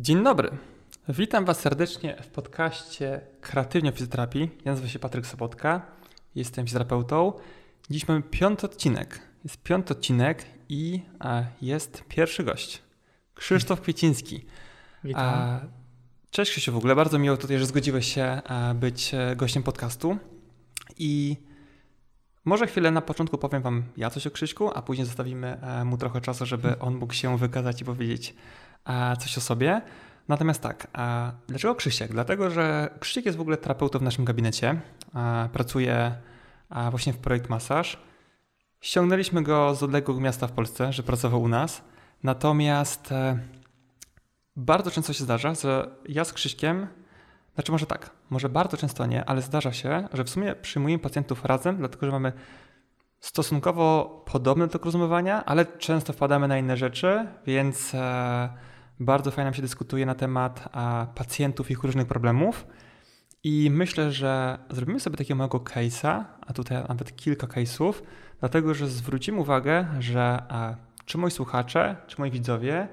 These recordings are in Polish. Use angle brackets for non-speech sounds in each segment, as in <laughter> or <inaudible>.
Dzień dobry. Witam Was serdecznie w podcaście Kreatywnie fizjoterapii. Ja nazywam się Patryk Sobotka, jestem fizjoterapeutą. Dziś mamy piąty odcinek. Jest piąty odcinek i a, jest pierwszy gość. Krzysztof Kwieciński. Witam. A, cześć Krzysiu, w ogóle bardzo miło tutaj, że zgodziłeś się a, być e, gościem podcastu. I może chwilę na początku powiem Wam ja coś o Krzyśku, a później zostawimy e, mu trochę czasu, żeby on mógł się wykazać i powiedzieć e, coś o sobie. Natomiast tak, a dlaczego Krzysiek? Dlatego, że Krzysiek jest w ogóle terapeutą w naszym gabinecie. A, pracuje właśnie w projekt Masaż. Ściągnęliśmy go z odległego miasta w Polsce, że pracował u nas. Natomiast e, bardzo często się zdarza, że ja z Krzyśkiem, znaczy może tak, może bardzo często nie, ale zdarza się, że w sumie przyjmujemy pacjentów razem, dlatego że mamy stosunkowo podobny tok rozumowania, ale często wpadamy na inne rzeczy, więc e, bardzo fajnie nam się dyskutuje na temat a, pacjentów ich różnych problemów. I myślę, że zrobimy sobie takiego małego case'a, a tutaj nawet kilka case'ów, dlatego że zwrócimy uwagę, że a, czy moi słuchacze, czy moi widzowie,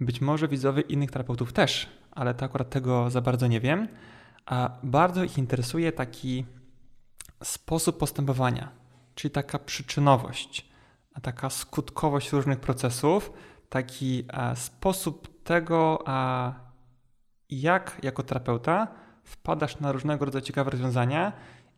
być może widzowie innych terapeutów też, ale to akurat tego za bardzo nie wiem, a bardzo ich interesuje taki sposób postępowania, czyli taka przyczynowość, a taka skutkowość różnych procesów, taki a, sposób tego, a, jak jako terapeuta wpadasz na różnego rodzaju ciekawe rozwiązania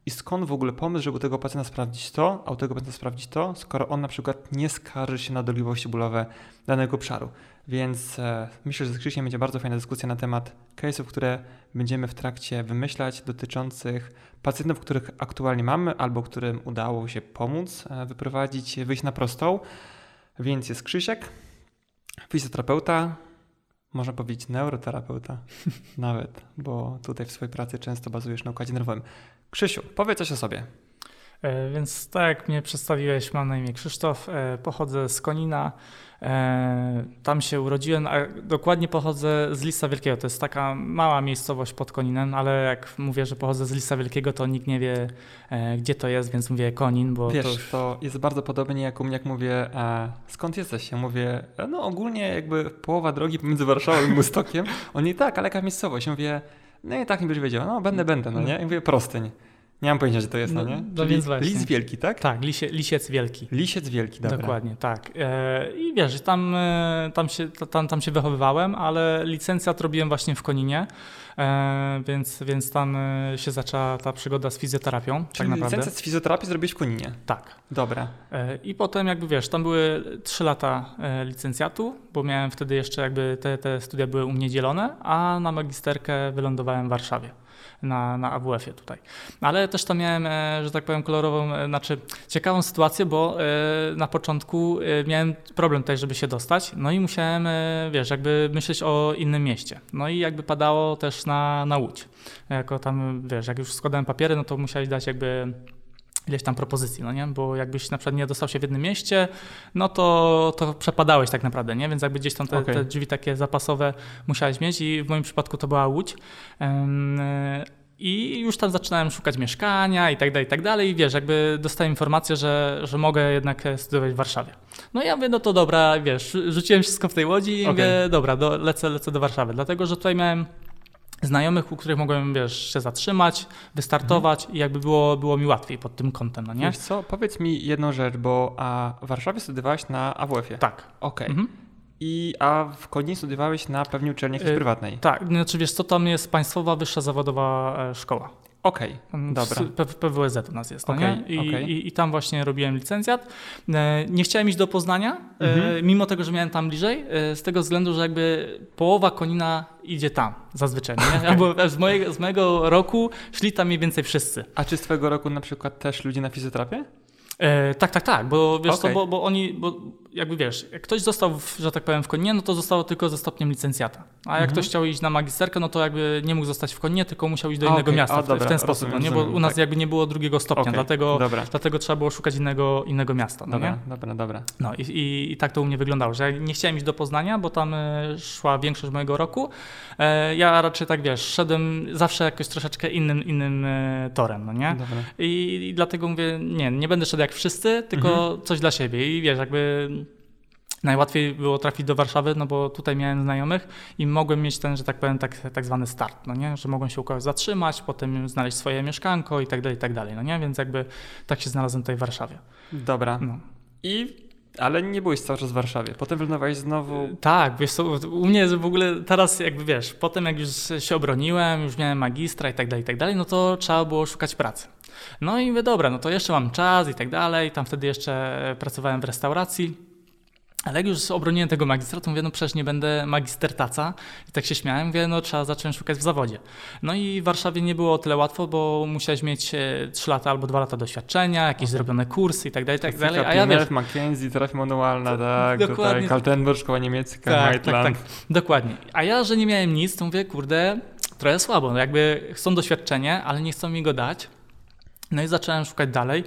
i skąd w ogóle pomysł, żeby u tego pacjenta sprawdzić to, a u tego pacjenta sprawdzić to, skoro on na przykład nie skarży się na dolegliwości bólowe danego obszaru. Więc e, myślę, że z Krzysiem będzie bardzo fajna dyskusja na temat case'ów, które będziemy w trakcie wymyślać dotyczących pacjentów, których aktualnie mamy albo którym udało się pomóc e, wyprowadzić, wyjść na prostą. Więc jest Krzysiek, fizjoterapeuta, można powiedzieć neuroterapeuta <laughs> nawet, bo tutaj w swojej pracy często bazujesz na układzie nerwowym. Krzysiu, powiedz coś o sobie. E, Więc tak jak mnie przedstawiłeś, mam na imię Krzysztof, e, pochodzę z Konina, tam się urodziłem, a dokładnie pochodzę z Lisa Wielkiego, to jest taka mała miejscowość pod Koninem, ale jak mówię, że pochodzę z Lisa Wielkiego, to nikt nie wie, e, gdzie to jest, więc mówię Konin, bo Wiesz, to to, jest bardzo podobnie jak u mnie, jak mówię, a skąd jesteś? Ja mówię, e, no ogólnie jakby połowa drogi pomiędzy Warszawą i Mustokiem. <laughs> Oni tak, ale jaka miejscowość? Ja mówię, no i tak nie będziesz wiedział, no będę, będę, no nie? I mówię, Prostyń. Nie mam pojęcia, że to jest, no, No, nie? no więc właśnie. Lis Wielki, tak? tak, Lisie, Lisiec Wielki. Lisiec Wielki, dobra. Dokładnie, tak. E, I wiesz, tam, e, tam, się, tam, tam się wychowywałem, ale licencjat robiłem właśnie w Koninie, e, więc, więc tam się zaczęła ta przygoda z fizjoterapią, Czyli tak naprawdę. licencję z fizjoterapii zrobiłeś w Koninie. Tak. Dobra. I potem jakby wiesz, tam były trzy lata licencjatu, bo miałem wtedy jeszcze jakby te, te studia były u mnie dzielone, a na magisterkę wylądowałem w Warszawie. Na, na AWF-ie tutaj. Ale też tam miałem, e, że tak powiem, kolorową, e, znaczy ciekawą sytuację, bo e, na początku miałem problem tutaj, żeby się dostać, no i musiałem, wiesz, jakby myśleć o innym mieście. No i jakby padało też na, na Łódź. Jako tam, wiesz, jak już składałem papiery, no to musiałeś dać jakby ileś tam propozycji, no nie? Bo jakbyś na przykład nie dostał się w jednym mieście, no to, to przepadałeś tak naprawdę, nie? Więc jakby gdzieś tam te, Okej. te drzwi takie zapasowe musiałeś mieć i w moim przypadku to była Łódź. I już tam zaczynałem szukać mieszkania i tak dalej, i tak dalej. I wiesz, jakby dostałem informację, że, że mogę jednak e, studiować w Warszawie. No i ja mówię, no to dobra, wiesz, rzuciłem wszystko w tej łodzi i Okej. mówię, dobra, do, lecę, lecę do Warszawy. Dlatego, że tutaj miałem znajomych, u których mogłem, wiesz, się zatrzymać, wystartować i jakby było, było mi łatwiej pod tym kątem, no nie? Wiesz co, powiedz mi jedną rzecz, bo a w Warszawie studiowałeś na AWF-ie. Tak. Okej. Mhm. I a w Koninie studiowałeś na pewnie uczelni jakiejś Y, prywatnej. Tak, znaczy wiesz co, tam jest Państwowa Wyższa Zawodowa e, Szkoła. Okej, Tam dobra. PWSZ u nas jest, no Okej, nie? I, okej. i, I tam właśnie robiłem licencjat. E, Nie chciałem iść do Poznania, e, Mhm. mimo tego, że miałem tam bliżej, e, z tego względu, że jakby połowa Konina idzie tam zazwyczaj, nie? Albo z mojego, z mojego roku szli tam mniej więcej wszyscy. A czy z twojego roku na przykład też ludzie na fizjoterapię? E, tak, tak, tak, bo wiesz Okej. co, bo, bo oni, bo jakby wiesz, jak ktoś został, w, że tak powiem, w Koninie, no to zostało tylko ze stopniem licencjata. A jak Mhm. ktoś chciał iść na magisterkę, no to jakby nie mógł zostać w Koninie, tylko musiał iść do innego okej. miasta w, dobra, w ten sposób, rozumiem, no nie? bo u nas tak. jakby nie było drugiego stopnia, Okej, dlatego, Dobra, dlatego trzeba było szukać innego, innego miasta, no dobra, nie? dobra, dobra. No i, i, i tak to u mnie wyglądało, że ja nie chciałem iść do Poznania, bo tam e, szła większość mojego roku. E, ja raczej tak, wiesz, szedłem zawsze jakoś troszeczkę innym, innym e, torem, no nie? Dobra. I, I dlatego mówię, nie, nie będę szedł jak wszyscy, tylko Mhm. coś dla siebie. I wiesz, jakby najłatwiej było trafić do Warszawy, no bo tutaj miałem znajomych i mogłem mieć ten, że tak powiem, tak, tak zwany start, no nie? Że mogłem się u kogoś zatrzymać, potem znaleźć swoje mieszkanko i tak dalej, i tak dalej, no nie? Więc jakby tak się znalazłem tutaj w Warszawie. Dobra. No. I ale nie byłeś cały czas w Warszawie. Potem wylądowałeś znowu. Tak, wiesz, co, u mnie w ogóle teraz jakby wiesz, potem jak już się obroniłem, już miałem magistra i tak dalej, i tak dalej, no to trzeba było szukać pracy. No i mówię, dobra, no to jeszcze mam czas i tak dalej. Tam wtedy jeszcze pracowałem w restauracji. Ale jak już obroniłem tego magistra, to mówię, no przecież nie będę magister taca. I tak się śmiałem, mówię, no trzeba zacząć szukać w zawodzie. No i w Warszawie nie było o tyle łatwo, bo musiałeś mieć 3 lata albo 2 lata doświadczenia, jakieś zrobione kursy i tak dalej, tak dalej. A ja wiesz... McKinsey, trafia manualna, tak, dokładnie. tutaj Kaltenburg, szkoła niemiecka, tak, tak, tak, dokładnie. A ja, że nie miałem nic, to mówię, kurde, trochę słabo, no jakby chcą doświadczenie, ale nie chcą mi go dać. No i zacząłem szukać dalej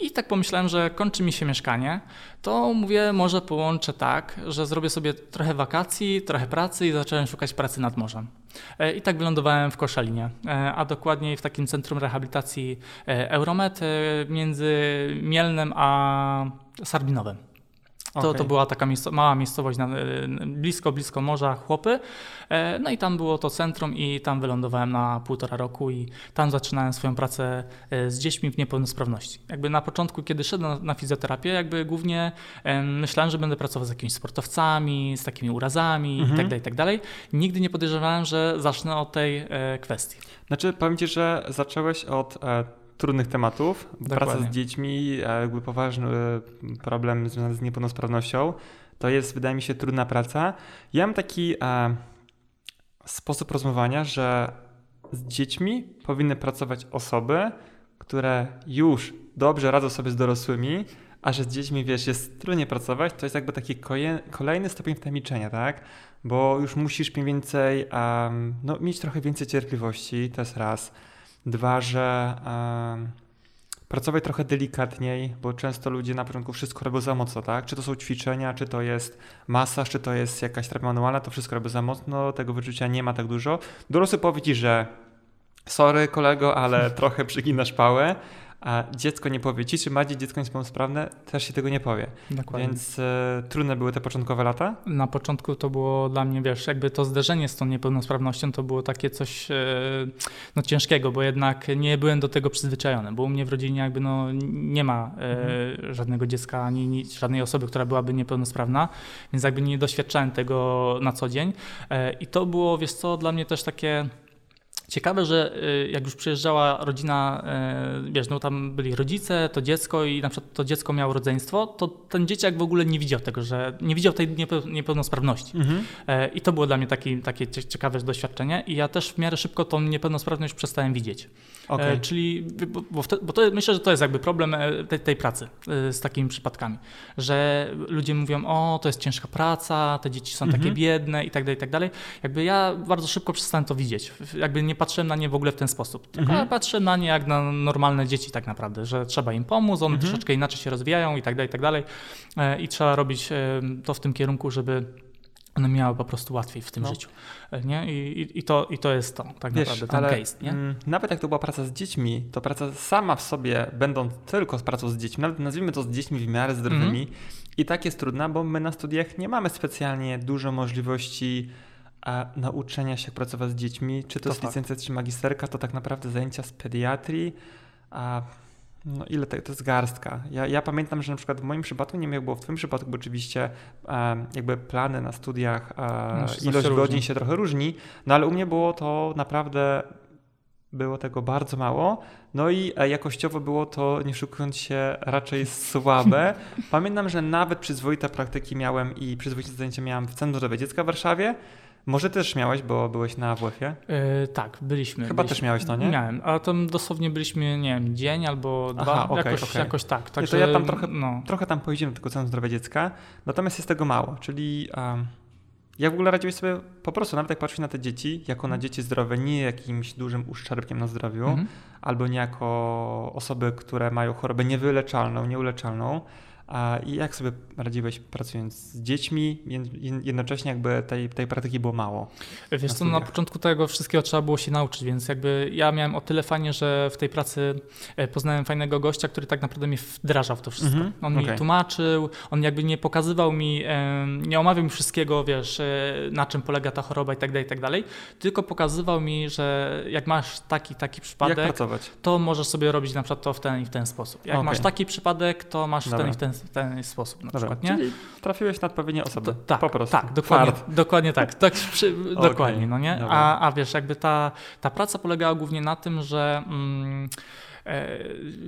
i tak pomyślałem, że kończy mi się mieszkanie, to mówię, może połączę tak, że zrobię sobie trochę wakacji, trochę pracy i zacząłem szukać pracy nad morzem. E, I tak wylądowałem w Koszalinie, e, a dokładniej w takim centrum rehabilitacji e, Euromed między Mielnem a Sarbinowem. To, okay. to była taka mała miejscowość na, blisko, blisko morza, Chłopy. E, no i tam było to centrum i tam wylądowałem na półtora roku i tam zaczynałem swoją pracę e, z dziećmi w niepełnosprawności. Jakby na początku, kiedy szedłem na, fizjoterapię, jakby głównie myślałem, że będę pracował z jakimiś sportowcami, z takimi urazami mhm. itd., itd. Nigdy nie podejrzewałem, że zacznę od tej e, kwestii. Znaczy, powiem Ci, że zacząłeś od trudnych tematów. Dokładnie. Praca z dziećmi, jakby poważny problem związany z niepełnosprawnością. To jest, wydaje mi się, trudna praca. Ja mam taki e, sposób rozmawiania, że z dziećmi powinny pracować osoby, które już dobrze radzą sobie z dorosłymi, a że z dziećmi, wiesz, jest trudniej pracować, to jest jakby taki kolejny stopień wtajemniczenia, tak? Bo już musisz mniej więcej, um, no, mieć trochę więcej cierpliwości, to jest raz. Dwa, że pracować trochę delikatniej, bo często ludzie na początku wszystko robią za mocno, tak? Czy to są ćwiczenia, czy to jest masaż, czy to jest jakaś terapia manualna, to wszystko robią za mocno, tego wyczucia nie ma tak dużo. Dorosły powie ci, że sorry kolego, ale <laughs> trochę przyginasz pałę, a dziecko nie powie ci, czy ma dziecko niepełnosprawne, też się tego nie powie. Dokładnie. Więc e, trudne były te początkowe lata? Na początku to było dla mnie, wiesz, jakby to zderzenie z tą niepełnosprawnością to było takie coś e, no, ciężkiego, bo jednak nie byłem do tego przyzwyczajony, bo u mnie w rodzinie jakby no, nie ma e, mhm. żadnego dziecka, ani, ani żadnej osoby, która byłaby niepełnosprawna, więc jakby nie doświadczałem tego na co dzień i to było, wiesz co, dla mnie też takie Ciekawe, że y, jak już przyjeżdżała rodzina, y, wiesz, no tam byli rodzice, to dziecko i na przykład to dziecko miało rodzeństwo, to ten dzieciak w ogóle nie widział tego, że nie widział tej niepełnosprawności. Mhm. E, I to było dla mnie taki, takie ciekawe doświadczenie i ja też w miarę szybko tą niepełnosprawność przestałem widzieć. Okay. Czyli, bo, bo, bo, to, myślę, że to jest jakby problem e, tej, tej pracy e, z takimi przypadkami, że ludzie mówią, o, to jest ciężka praca, te dzieci są mhm. takie biedne i tak dalej, i tak dalej. Jakby ja bardzo szybko przestałem to widzieć. Jakby nie patrzyłem na nie w ogóle w ten sposób, tylko mhm. patrzę na nie jak na normalne dzieci tak naprawdę, że trzeba im pomóc, one mhm. troszeczkę inaczej się rozwijają i tak dalej, i tak dalej. E, I trzeba robić to w tym kierunku, żeby one miały po prostu łatwiej w tym no. życiu. Nie? I, i, to, I to jest to, tak Wiesz, naprawdę, ten ale, case. Nie? Mm, nawet jak to była praca z dziećmi, to praca sama w sobie, będąc tylko z pracą z dziećmi, nawet nazwijmy to z dziećmi w miarę zdrowymi, mm. i tak jest trudna, bo my na studiach nie mamy specjalnie dużo możliwości a, nauczenia się jak pracować z dziećmi, czy to, to jest licencja, czy magisterka, to tak naprawdę zajęcia z pediatrii, a no ile to, to jest garstka. Ja, ja pamiętam, że na przykład w moim przypadku, nie wiem jak było w twoim przypadku, bo oczywiście e, jakby plany na studiach, e, no, ilość godzin różni. się trochę różni, no ale u mnie było to naprawdę, było tego bardzo mało, no i e, jakościowo było to, nie szukując się, raczej słabe. <laughs> Pamiętam, że nawet przyzwoite praktyki miałem i przyzwoite zajęcia miałem w Centrum Zdrowia Dziecka w Warszawie, może też miałeś, bo byłeś na WF-ie? Yy, tak, byliśmy. Chyba byliśmy, też miałeś to, nie? Miałem, ale tam dosłownie byliśmy, nie wiem, dzień albo dwa, Aha, okay, jakoś, okay. jakoś tak. Także, to ja tam trochę, no. trochę tam pojeździłem do tego Centrum Zdrowia Dziecka, natomiast jest tego mało, czyli um, jak w ogóle radziłeś sobie po prostu, nawet jak patrzysz na te dzieci, jako na mhm. dzieci zdrowe, nie jakimś dużym uszczerbkiem na zdrowiu, mhm. albo nie jako osoby, które mają chorobę niewyleczalną, nieuleczalną, A jak sobie radziłeś pracując z dziećmi, jednocześnie jakby tej, tej praktyki było mało? Wiesz co, no na początku tego wszystkiego trzeba było się nauczyć, więc jakby ja miałem o tyle fajnie, że w tej pracy e, poznałem fajnego gościa, który tak naprawdę mnie wdrażał w to wszystko. Mm -hmm. On okay. mi tłumaczył, on jakby nie pokazywał mi, nie omawiał mi wszystkiego, wiesz, e, na czym polega ta choroba i tak dalej, i tak dalej, tylko pokazywał mi, że jak masz taki, taki przypadek, to możesz sobie robić na przykład to w ten i w ten sposób. Jak okay. masz taki przypadek, to masz w ten i w ten, ten sposób na Dobra. przykład, nie? Czyli trafiłeś na odpowiednie osoby, to, tak, po prostu. Tak, dokładnie, dokładnie tak, tak przy, <laughs> okay. dokładnie, no nie? A, a wiesz, jakby ta, ta praca polegała głównie na tym, że... Mm, e,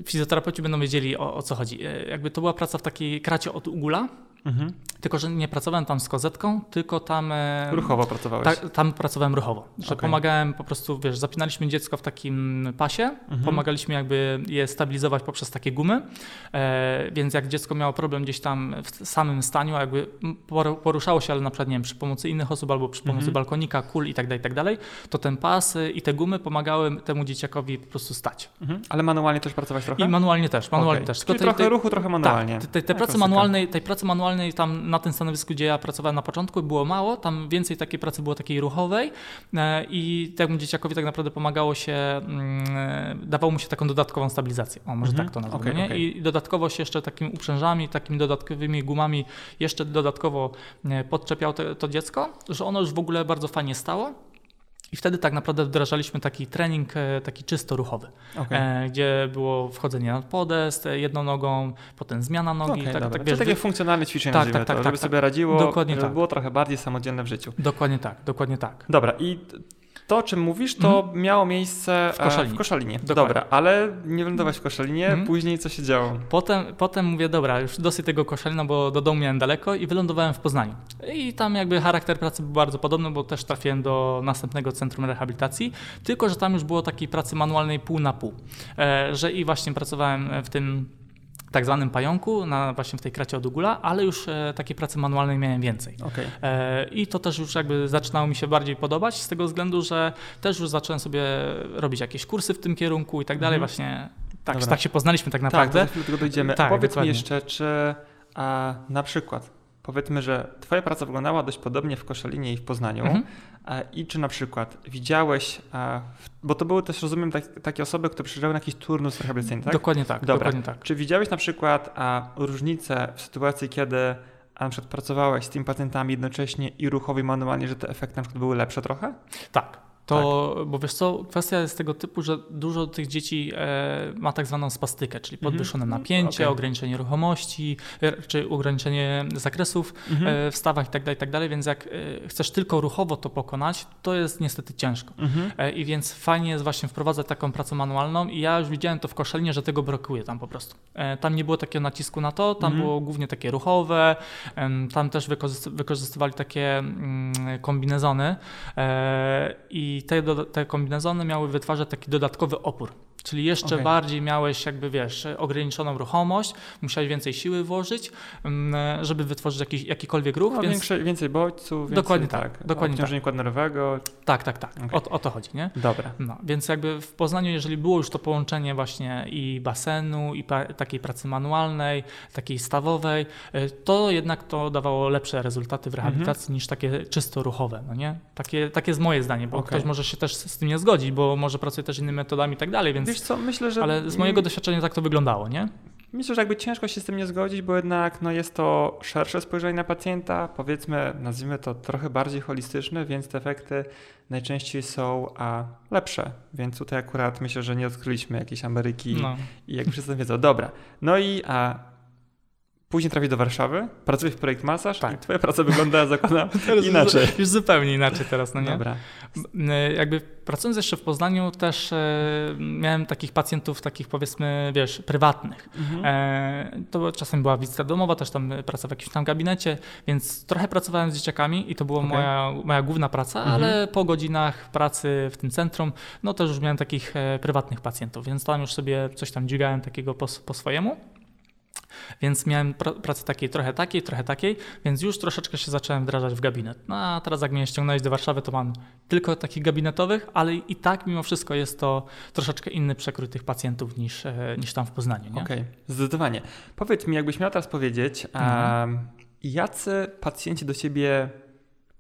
fizjoterapeuci będą wiedzieli o, o co chodzi. E, jakby to była praca w takiej kracie od ugula, Mhm. Tylko, że nie pracowałem tam z kozetką, tylko tam. E, ruchowo pracowałeś? Ta, tam pracowałem ruchowo. Że okay. pomagałem po prostu, wiesz, zapinaliśmy dziecko w takim pasie, mhm. pomagaliśmy jakby je stabilizować poprzez takie gumy. E, więc jak dziecko miało problem gdzieś tam w samym staniu, jakby poruszało się, ale na przykład, nie wiem, przy pomocy innych osób albo przy pomocy mhm. balkonika, kul i tak dalej, i tak dalej, to ten pas i te gumy pomagały temu dzieciakowi po prostu stać. Mhm. Ale manualnie też pracować trochę? I manualnie też, manualnie okay. też. Tylko Czyli trochę ruchu, trochę manualnie. Tak, tej, tej, pracy manualnej, tej pracy manualnej manualnej tam na tym stanowisku, gdzie ja pracowałem na początku, było mało, tam więcej takiej pracy było takiej ruchowej. E, i temu dzieciakowi tak naprawdę pomagało się, mm, dawało mu się taką dodatkową stabilizację, o może mhm. tak to nazwijmy, okay, okay. i dodatkowo się jeszcze takimi uprzężami, takimi dodatkowymi gumami jeszcze dodatkowo e, podczepiał to, to dziecko, że ono już w ogóle bardzo fajnie stało i wtedy tak naprawdę wdrażaliśmy taki trening e, taki czysto ruchowy, okay. E, gdzie było wchodzenie na podest e, jedną nogą, potem zmiana nogi. Okay, tak, tak, wiesz, takie funkcjonalne ćwiczenie, tak, tak, tak, żeby tak, sobie radziło, Dokładnie żeby tak. było trochę bardziej samodzielne w życiu. Dokładnie tak, dokładnie tak. Dobra i to, o czym mówisz, to mm. miało miejsce w Koszalinie. W Koszalinie. Dobra, ale nie wylądować w Koszalinie, mm. później co się działo? Potem, potem mówię, dobra, już dosyć tego Koszalina, bo do domu miałem daleko i wylądowałem w Poznaniu. I tam jakby charakter pracy był bardzo podobny, bo też trafiłem do następnego centrum rehabilitacji, tylko że tam już było takiej pracy manualnej pół na pół. E, że i właśnie pracowałem w tym tak zwanym pająku, na, właśnie w tej kracie od Ugula, ale już e, takiej pracy manualnej miałem więcej. Okay. E, I to też już jakby zaczynało mi się bardziej podobać, z tego względu, że też już zacząłem sobie robić jakieś kursy w tym kierunku i tak dalej, mhm. właśnie tak, tak się poznaliśmy tak naprawdę. Tak, do tego dojdziemy. Tak, Powiedz dokładnie. mi jeszcze, czy a, na przykład powiedzmy, że Twoja praca wyglądała dość podobnie w Koszalinie i w Poznaniu. Mhm. I czy na przykład widziałeś, bo to były też, rozumiem, tak, takie osoby, które przyjeżdżały na jakiś turnus rehabilitacyjny, tak? Dokładnie tak. Dobra. Dokładnie tak. Czy widziałeś na przykład różnicę w sytuacji, kiedy a na przykład pracowałeś z tymi pacjentami jednocześnie i ruchowo i manualnie, że te efekty na przykład były lepsze trochę? Tak, to, tak. bo wiesz co, kwestia jest tego typu, że dużo tych dzieci e, ma tak zwaną spastykę, czyli mhm. podwyższone mhm. napięcie, okay. ograniczenie ruchomości, e, czy ograniczenie zakresów mhm. e, w stawach itd., tak itd., tak więc jak chcesz tylko ruchowo to pokonać, to jest niestety ciężko. Mhm. I więc fajnie jest właśnie wprowadzać taką pracę manualną i ja już widziałem to w Koszalinie, że tego brakuje tam po prostu. Tam nie było takiego nacisku na to, tam mhm. było głównie takie ruchowe, tam też wykorzystywali takie mm, kombinezony i i te, te kombinezony miały wytwarzać taki dodatkowy opór. Czyli jeszcze okay. bardziej miałeś jakby, wiesz, ograniczoną ruchomość, musiałeś więcej siły włożyć, mm, żeby wytworzyć jakiś, jakikolwiek ruch. No, więc... większe, więcej bodźców, więcej, dokładnie tak, tak dokładnie obciążenie tak. nerwowego. Tak, tak, tak. Okay. O, o, to chodzi, nie? Dobra. No, więc jakby w Poznaniu, jeżeli było już to połączenie właśnie i basenu, i pa takiej pracy manualnej, takiej stawowej, y, to jednak to dawało lepsze rezultaty w rehabilitacji mhm. niż takie czysto ruchowe, no nie? Takie, takie jest moje zdanie, bo okay. ktoś może się też z tym nie zgodzić, bo może pracuje też innymi metodami i tak dalej, więc Wiesz co, myślę, że... Ale z mojego doświadczenia tak to wyglądało, nie? Myślę, że jakby ciężko się z tym nie zgodzić, bo jednak no, jest to szersze spojrzenie na pacjenta, powiedzmy, nazwijmy to trochę bardziej holistyczne, więc te efekty najczęściej są a, lepsze. Więc tutaj akurat myślę, że nie odkryliśmy jakiejś Ameryki no. i jak wszyscy wiedzą. Dobra, no i a, Później trafię do Warszawy, pracuję w projekt masaż tak. i twoja praca wygląda, zakładam, <laughs> inaczej. Już zupełnie inaczej teraz, no nie? Dobra. Jakby pracując jeszcze w Poznaniu też e, miałem takich pacjentów, takich powiedzmy, wiesz, prywatnych. Mhm. E, to czasem była wizyta domowa, też tam praca w jakimś tam gabinecie, więc trochę pracowałem z dzieciakami i to była okay. moja, moja główna praca, mhm. ale po godzinach pracy w tym centrum, no też już miałem takich e, prywatnych pacjentów, więc tam już sobie coś tam dźwigałem takiego po, po swojemu. Więc miałem pr- pracy takiej, trochę takiej, trochę takiej, więc już troszeczkę się zacząłem wdrażać w gabinet. No a teraz jak mnie ściągnąłeś do Warszawy, to mam tylko takich gabinetowych, ale i tak mimo wszystko jest to troszeczkę inny przekrój tych pacjentów niż, e, niż tam w Poznaniu. Okej, okay. zdecydowanie. Powiedz mi, jakbyś miał teraz powiedzieć, mhm. jacy pacjenci do ciebie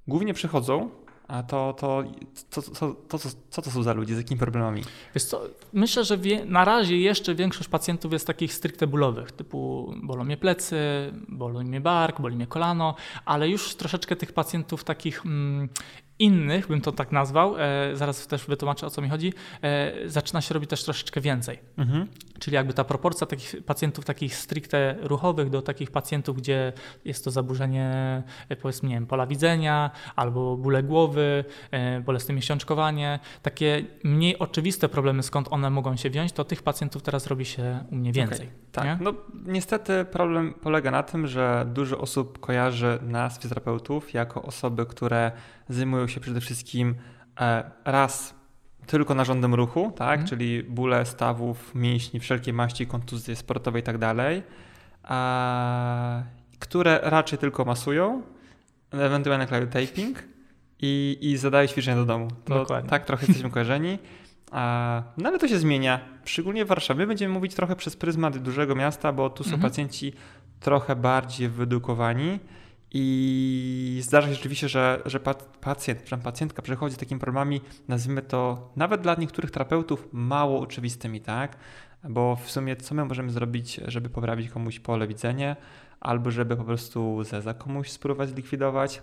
głównie przychodzą, a to, to, to, to, to, co to są za ludzie, z jakimi problemami? Wiesz co, myślę, że wie, na razie jeszcze większość pacjentów jest takich stricte bólowych, typu bolą mnie plecy, bolą mnie bark, boli mnie kolano, ale już troszeczkę tych pacjentów takich mm, innych, bym to tak nazwał, e, zaraz też wytłumaczę o co mi chodzi, e, zaczyna się robić też troszeczkę więcej. Mhm. Czyli jakby ta proporcja takich pacjentów takich stricte ruchowych do takich pacjentów, gdzie jest to zaburzenie e, powiedzmy nie wiem, pola widzenia albo bóle głowy, e, bolesne miesiączkowanie, takie mniej oczywiste problemy, skąd one mogą się wziąć, to tych pacjentów teraz robi się u mnie więcej. Okay. Tak, nie? no niestety problem polega na tym, że dużo osób kojarzy nas, fizjoterapeutów, jako osoby, które zajmują się przede wszystkim e, raz tylko narządem ruchu, tak, mhm. czyli bóle stawów, mięśni, wszelkie maści, kontuzje sportowe i tak dalej, które raczej tylko masują, ewentualnie kleją taping i, i zadają ćwiczenia do domu. To Dokładnie. tak trochę jesteśmy <laughs> kojarzeni. No ale to się zmienia. Szczególnie w Warszawie będziemy mówić trochę przez pryzmat dużego miasta, bo tu są mhm. pacjenci trochę bardziej wyedukowani. I zdarza się rzeczywiście, że, że pacjent, że pacjentka przychodzi z takimi problemami, nazwijmy to nawet dla niektórych terapeutów mało oczywistymi, tak? Bo w sumie co my możemy zrobić, żeby poprawić komuś pole widzenia, albo żeby po prostu zeza komuś spróbować zlikwidować,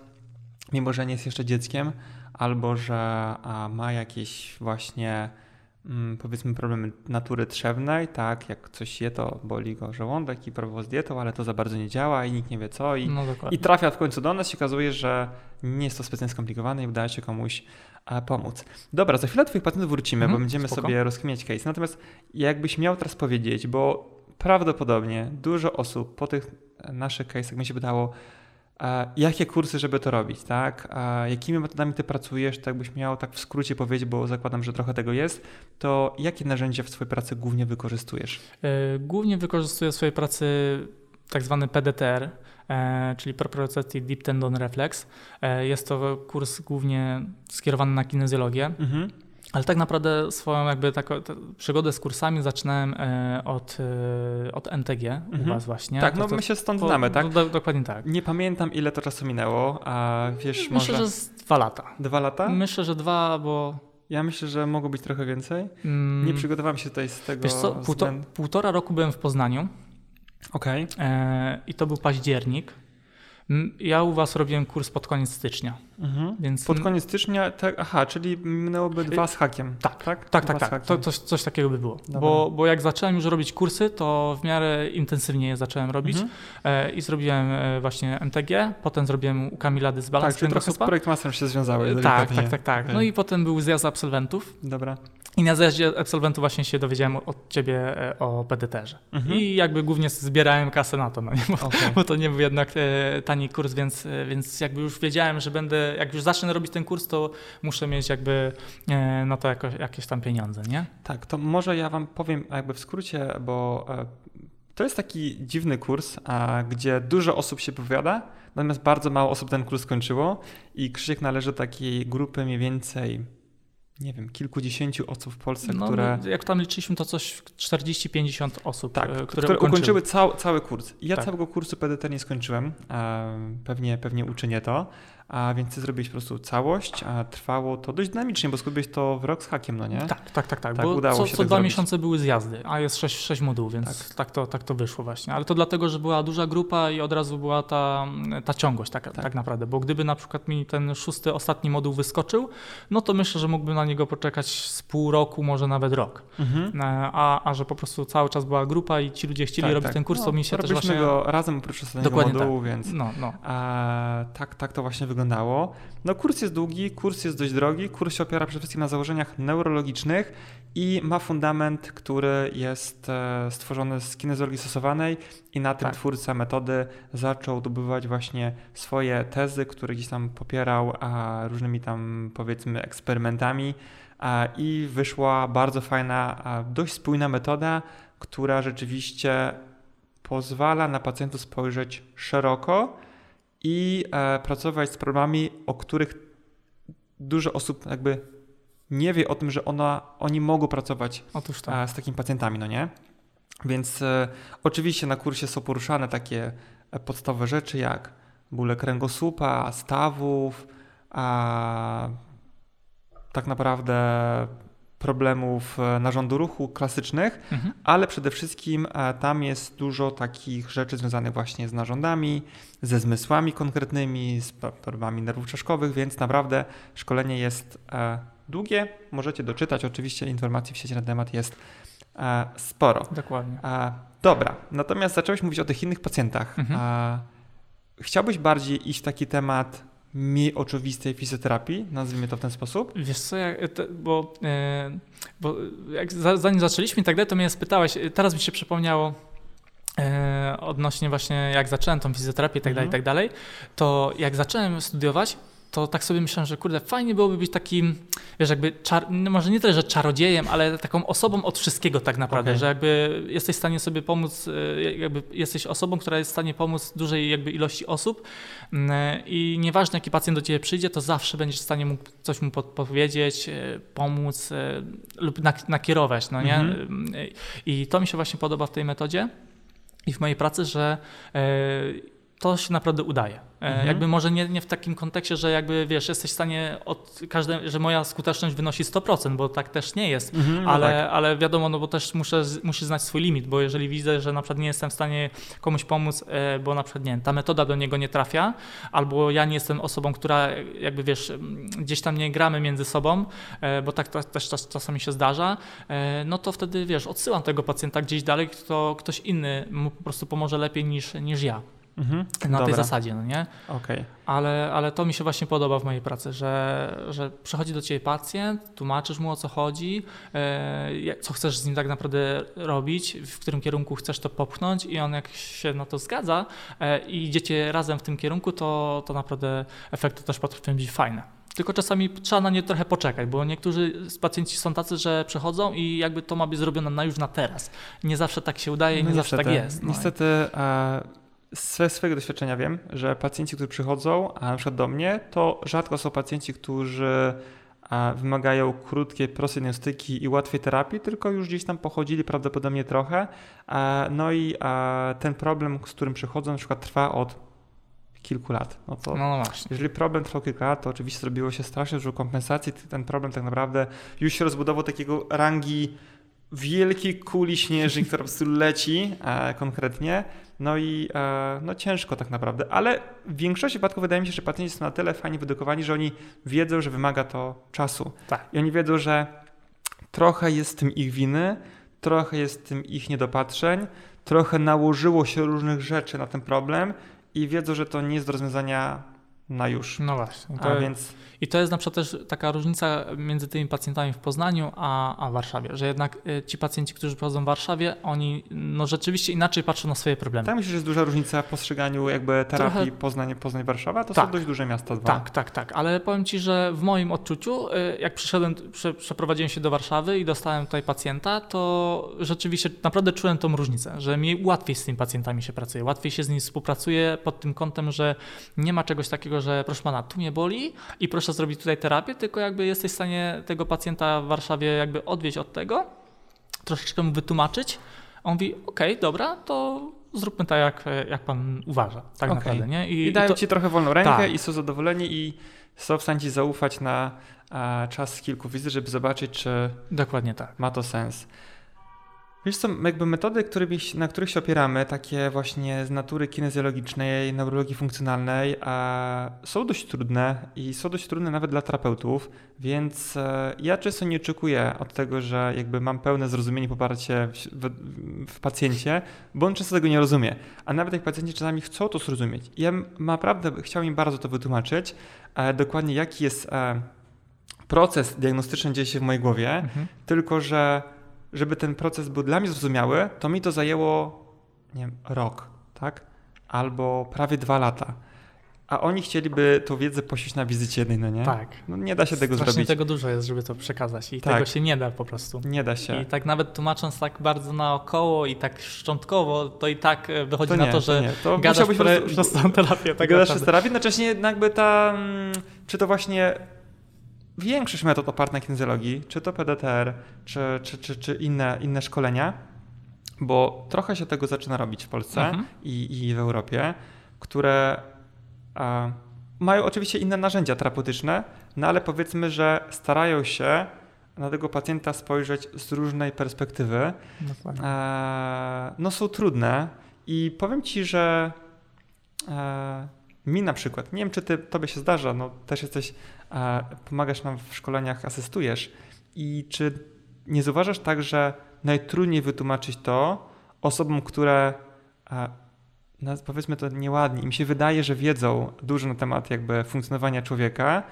mimo że nie jest jeszcze dzieckiem, albo że ma jakieś właśnie powiedzmy problemy natury trzewnej, tak, jak coś je, to boli go żołądek i próbował z dietą, ale to za bardzo nie działa i nikt nie wie co i, no i trafia w końcu do nas się okazuje, że nie jest to specjalnie skomplikowane i udaje się komuś e, pomóc. Dobra, za chwilę do Twoich patentów wrócimy, bo mhm, będziemy spoko. sobie rozkminiać case. Natomiast jakbyś miał teraz powiedzieć, bo prawdopodobnie dużo osób po tych naszych case'ach mi się pytało, jakie kursy, żeby to robić, tak? jakimi metodami ty pracujesz, tak byś miał tak w skrócie powiedzieć, bo zakładam, że trochę tego jest, to jakie narzędzia w swojej pracy głównie wykorzystujesz? E, głównie wykorzystuję w swojej pracy tak zwany PDTR, e, czyli Proprioceptive Deep Tendon Reflex. E, jest to kurs głównie skierowany na kinezjologię. Mhm. Ale tak naprawdę swoją jakby taką przygodę z kursami zaczynałem e, od, e, od NTG mhm. u was właśnie. Tak, no to, my się stąd to, znamy, tak? Do, dokładnie tak. Nie pamiętam ile to czasu minęło, a wiesz Myślę, może... że z dwa lata. Dwa lata? Myślę, że dwa, bo... Ja myślę, że mogło być trochę więcej. Mm. Nie przygotowałem się tutaj z tego Wiesz co, półto, półtora roku byłem w Poznaniu. Okej. Okay. E, I to był październik. Ja u was robiłem kurs pod koniec stycznia. Mhm. Więc... Pod koniec stycznia, tak, aha, czyli minęłoby dwa z hakiem. Tak, tak, tak, tak. tak. To, coś, coś takiego by było. Bo, bo jak zacząłem już robić kursy, to w miarę intensywnie je zacząłem robić mhm. e, i zrobiłem e, właśnie MTG, potem zrobiłem u Kamila Dysbalans. Tak, czyli trochę z Projekt Master się związały. Tak, tak, tak, tak. No i potem był zjazd absolwentów. Dobra. I na zjeździe absolwentów właśnie się dowiedziałem od ciebie e, o PDT-że. Mhm. I jakby głównie zbierałem kasę na to, no nie? Bo, okay. bo to nie był jednak e, tani kurs, więc, e, więc jakby już wiedziałem, że będę, jak już zacznę robić ten kurs, to muszę mieć jakby na to jako, jakieś tam pieniądze, nie? Tak, to może ja wam powiem jakby w skrócie, bo to jest taki dziwny kurs, gdzie dużo osób się powiada, natomiast bardzo mało osób ten kurs skończyło i Krzysiek należy do takiej grupy mniej więcej nie wiem, kilkudziesięciu osób w Polsce, no, które... Jak tam liczyliśmy, to coś 40-50 osób, tak, e, które, które ukończyły, ukończyły cał, cały kurs. Ja tak. całego kursu PDT nie skończyłem, pewnie, pewnie uczynię to, a więc ty zrobiłeś po prostu całość, a trwało to dość dynamicznie, bo skupiłeś to w rok z hakiem, no nie? Tak, tak, tak, tak, tak bo udało co, się co tak dwa zrobić. miesiące były zjazdy, a jest sześć, sześć modułów, więc tak. Tak, to, tak to wyszło właśnie. Ale to dlatego, że była duża grupa i od razu była ta, ta ciągłość tak, tak. naprawdę, bo gdyby na przykład mi ten szósty, ostatni moduł wyskoczył, no to myślę, że mógłbym na niego poczekać z pół roku, może nawet rok. Mhm. E, a, a że po prostu cały czas była grupa i ci ludzie chcieli tak, robić tak. ten kurs, no, to mi się też właśnie... go razem oprócz ostatniego Dokładnie modułu, więc no, no. A, tak, tak to właśnie wyglądało. No kurs jest długi, kurs jest dość drogi, kurs się opiera przede wszystkim na założeniach neurologicznych i ma fundament, który jest e, stworzony z kinezologii stosowanej i na tym tak. twórca metody zaczął dobywać właśnie swoje tezy, które gdzieś tam popierał a różnymi tam powiedzmy eksperymentami i wyszła bardzo fajna, dość spójna metoda, która rzeczywiście pozwala na pacjentów spojrzeć szeroko i e, pracować z problemami, o których dużo osób jakby nie wie o tym, że ona, oni mogą pracować tak. e, z takimi pacjentami, no nie? Więc e, oczywiście na kursie są poruszane takie podstawowe rzeczy jak bóle kręgosłupa, stawów, a tak naprawdę problemów e, narządu ruchu klasycznych, Mhm. ale przede wszystkim e, tam jest dużo takich rzeczy związanych właśnie z narządami, ze zmysłami konkretnymi, z pro- problemami nerwów czaszkowych, więc naprawdę szkolenie jest e, długie. Możecie doczytać, oczywiście informacji w sieci na temat jest sporo. Dokładnie. Dobra, natomiast zacząłeś mówić o tych innych pacjentach. Mhm. Chciałbyś bardziej iść w taki temat mniej oczywistej fizjoterapii, nazwijmy to w ten sposób? Wiesz co, te, bo, e, bo jak za, zanim zaczęliśmy i tak dalej, to mnie spytałeś, e, teraz mi się przypomniało e, odnośnie właśnie jak zacząłem tą fizjoterapię i tak dalej, i Mhm. tak dalej, to jak zacząłem studiować, to tak sobie myślałem, że kurde, fajnie byłoby być takim, wiesz, jakby, czar, no może nie tyle, że czarodziejem, ale taką osobą od wszystkiego tak naprawdę, Okej. że jakby jesteś w stanie sobie pomóc, e, jakby jesteś osobą, która jest w stanie pomóc dużej jakby ilości osób mm, i nieważne jaki pacjent do ciebie przyjdzie, to zawsze będziesz w stanie mu coś mu podpowiedzieć, e, pomóc e, lub nak- nakierować, no nie? Mhm. E, I to mi się właśnie podoba w tej metodzie i w mojej pracy, że e, to się naprawdę udaje. E, Mhm. Jakby może nie, nie w takim kontekście, że jakby wiesz, jesteś w stanie od że moja skuteczność wynosi 100%, bo tak też nie jest. no ale, tak. ale wiadomo, no bo też muszę, muszę znać swój limit, bo jeżeli widzę, że na przykład nie jestem w stanie komuś pomóc, e, bo na przykład nie wiem, ta metoda do niego nie trafia, albo ja nie jestem osobą, która jakby wiesz, gdzieś tam nie gramy między sobą, e, bo tak też czas, czasami się zdarza, no to wtedy wiesz, odsyłam tego pacjenta gdzieś dalej, kto ktoś inny mu po prostu pomoże lepiej niż, niż ja. Mhm. Na tej Dobra. zasadzie, no nie? Okej. Ale, ale to mi się właśnie podoba w mojej pracy, że, że przychodzi do ciebie pacjent, tłumaczysz mu o co chodzi, e, co chcesz z nim tak naprawdę robić, w którym kierunku chcesz to popchnąć i on jak się na to zgadza e, i idziecie razem w tym kierunku, to, to naprawdę efekty też potrafią być fajne. Tylko czasami trzeba na nie trochę poczekać, bo niektórzy z pacjenci są tacy, że przychodzą i jakby to ma być zrobione na już na teraz. Nie zawsze tak się udaje, No nie zawsze tak jest. No. Niestety e, ze swojego doświadczenia wiem, że pacjenci, którzy przychodzą, a na przykład do mnie, to rzadko są pacjenci, którzy wymagają krótkiej, prostej diagnostyki i łatwej terapii, tylko już gdzieś tam pochodzili prawdopodobnie trochę. No i ten problem, z którym przychodzą, na przykład trwa od kilku lat. No to No, no właśnie. jeżeli problem trwał kilka lat, to oczywiście zrobiło się strasznie dużo kompensacji. Ten problem tak naprawdę już się rozbudował takiego rangi wielkiej kuli śnieżnej, która po prostu leci e, konkretnie. No i e, no ciężko tak naprawdę, ale w większości przypadków wydaje mi się, że pacjenci są na tyle fajnie wyedukowani, że oni wiedzą, że wymaga to czasu. Tak. I oni wiedzą, że trochę jest tym ich winy, trochę jest tym ich niedopatrzeń, trochę nałożyło się różnych rzeczy na ten problem i wiedzą, że to nie jest do rozwiązania na już. No właśnie. A więc I to jest na przykład też taka różnica między tymi pacjentami w Poznaniu a, a Warszawie, że jednak y, ci pacjenci, którzy przychodzą w Warszawie, oni no rzeczywiście inaczej patrzą na swoje problemy. tak myślę, że jest duża różnica w postrzeganiu jakby terapii Trochę- Poznań, Poznań, Warszawa. To Tak. są dość duże miasta dwa. Tak, tak, tak, ale powiem Ci, że w moim odczuciu, y, jak przyszedłem, prze, przeprowadziłem się do Warszawy i dostałem tutaj pacjenta, to rzeczywiście naprawdę czułem tą różnicę, że mi łatwiej z tymi pacjentami się pracuje, łatwiej się z nimi współpracuje pod tym kątem, że nie ma czegoś takiego, że proszę Pana, tu mnie boli i proszę zrobić tutaj terapię, tylko jakby jesteś w stanie tego pacjenta w Warszawie jakby odwieźć od tego, troszeczkę mu wytłumaczyć, a on mówi, okej, dobra, to zróbmy tak, jak, jak Pan uważa, tak Okej. naprawdę, nie? I, dają to- ci trochę wolną rękę Tak. i są zadowoleni i są w stanie ci zaufać na e, czas kilku wizyt, żeby zobaczyć, czy Dokładnie tak. ma to sens. Wiesz co, jakby metody, którymi, na których się opieramy, takie właśnie z natury kinezjologicznej, neurologii funkcjonalnej, są dość trudne i są dość trudne nawet dla terapeutów, więc e, ja często nie oczekuję od tego, że jakby mam pełne zrozumienie, poparcie w, w, pacjencie, bo on często tego nie rozumie. A nawet jak pacjenci czasami chcą to zrozumieć. Ja naprawdę chciałem im bardzo to wytłumaczyć, e, dokładnie jaki jest e, proces diagnostyczny dzieje się w mojej głowie, Mhm. tylko że żeby ten proces był dla mnie zrozumiały, to mi to zajęło, nie wiem, rok, tak? Albo prawie dwa lata. a oni chcieliby tą wiedzę posiąść na wizycie jednej, no nie? Tak. No nie da się tego Strasznie zrobić. tego dużo jest, żeby to przekazać i Tak. tego się nie da po prostu. Nie da się. I tak nawet tłumacząc tak bardzo naokoło i tak szczątkowo, to i tak e, wychodzi To na nie, to, to że nie. To gadasz pre, całą terapię. Tak Gadasz terapię, jednocześnie jakby ta, mm, czy to właśnie większość metod oparta na kinezjologii, czy to PDTR, czy, czy, czy, czy inne, inne szkolenia, bo trochę się tego zaczyna robić w Polsce Mhm. i, i w Europie, które a, mają oczywiście inne narzędzia terapeutyczne, no ale powiedzmy, że starają się na tego pacjenta spojrzeć z różnej perspektywy. E, no są trudne i powiem ci, że e, mi na przykład, nie wiem czy ty, tobie się zdarza, no też jesteś, pomagasz nam w szkoleniach, asystujesz. I czy nie zauważasz tak, że najtrudniej wytłumaczyć to osobom, które no, powiedzmy to nieładnie, im się wydaje, że wiedzą dużo na temat jakby funkcjonowania człowieka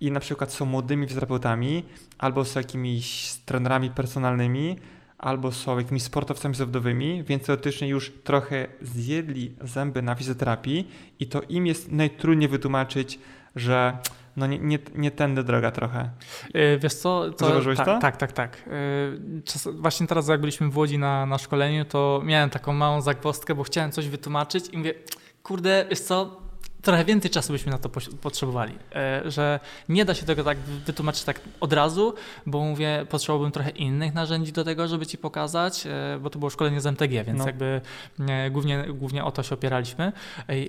i na przykład są młodymi fizjoterapeutami albo są jakimiś trenerami personalnymi, albo są jakimiś sportowcami zawodowymi, więc teoretycznie już trochę zjedli zęby na fizjoterapii i to im jest najtrudniej wytłumaczyć, że no nie, nie, nie tędy droga trochę. E, Wiesz co? To, Zauważyłeś tak, to? Tak, tak, tak. E, Czas, właśnie teraz jak byliśmy w Łodzi na, na szkoleniu, to miałem taką małą zagwozdkę, bo chciałem coś wytłumaczyć i mówię, kurde, wiesz co, trochę więcej czasu byśmy na to potrzebowali, e, że nie da się tego tak wytłumaczyć tak od razu, bo mówię, potrzebowałbym trochę innych narzędzi do tego, żeby ci pokazać, e, bo to było szkolenie z MTG, więc No. jakby e, głównie, głównie o to się opieraliśmy.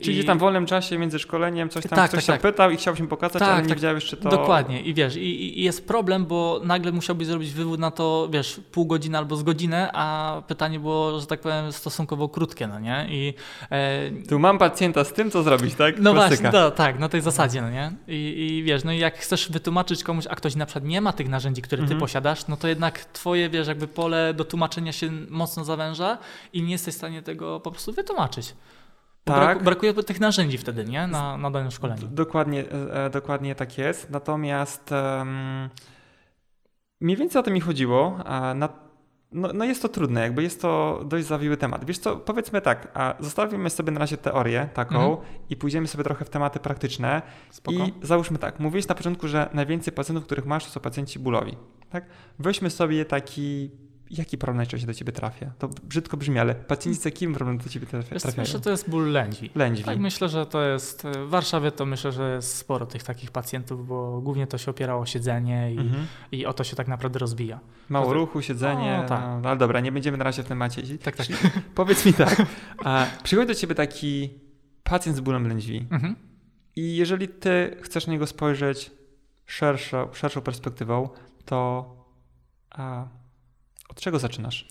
Czyli i- tam w wolnym czasie między szkoleniem coś tam Tak, ktoś tak, się tak. pytał i chciałbyś mi pokazać, Tak, ale nie tak. wiedziałeś, czy to... Dokładnie i wiesz, i, i jest problem, bo nagle musiałbyś zrobić wywód na to, wiesz, pół godziny albo z godzinę, a pytanie było, że tak powiem, stosunkowo krótkie, no nie? I e, Tu mam pacjenta z tym, co zrobić, tak? No Klasyka. właśnie, no, tak, na tej zasadzie, no nie? I, I wiesz, no i jak chcesz wytłumaczyć komuś, a ktoś na przykład nie ma tych narzędzi, które ty Mhm. posiadasz, no to jednak twoje, wiesz, jakby pole do tłumaczenia się mocno zawęża i nie jesteś w stanie tego po prostu wytłumaczyć. Tak. brak, brakuje tych narzędzi wtedy, nie? Na, na danym szkoleniu. Dokładnie, e, e, dokładnie tak jest. Natomiast em, mniej więcej o to mi chodziło. Na, no, no jest to trudne, jakby jest to dość zawiły temat. Wiesz co, powiedzmy tak, a zostawimy sobie na razie teorię taką Mhm. i pójdziemy sobie trochę w tematy praktyczne. Spoko. I załóżmy tak, mówiłeś na początku, że najwięcej pacjentów, których masz, to są pacjenci bólowi. Tak? Weźmy sobie taki, jaki problem najczęściej do ciebie trafia? To brzydko brzmi, ale pacjenci z jakim problem do ciebie trafia, trafiają? myślę, że to jest ból lędźwi. Lędźwi. Tak, myślę, że to jest. W Warszawie to myślę, że jest sporo tych takich pacjentów, bo głównie to się opierało o siedzenie i, Mhm. i o to się tak naprawdę rozwija. Mało To- ruchu, siedzenie. No, tak. no, ale dobra, nie będziemy na razie w temacie. Tak, tak. Powiedz mi tak, a, przychodzi do ciebie taki pacjent z bólem lędźwi Mhm. i jeżeli ty chcesz na niego spojrzeć szerszą, szerszą perspektywą, to a, od czego zaczynasz?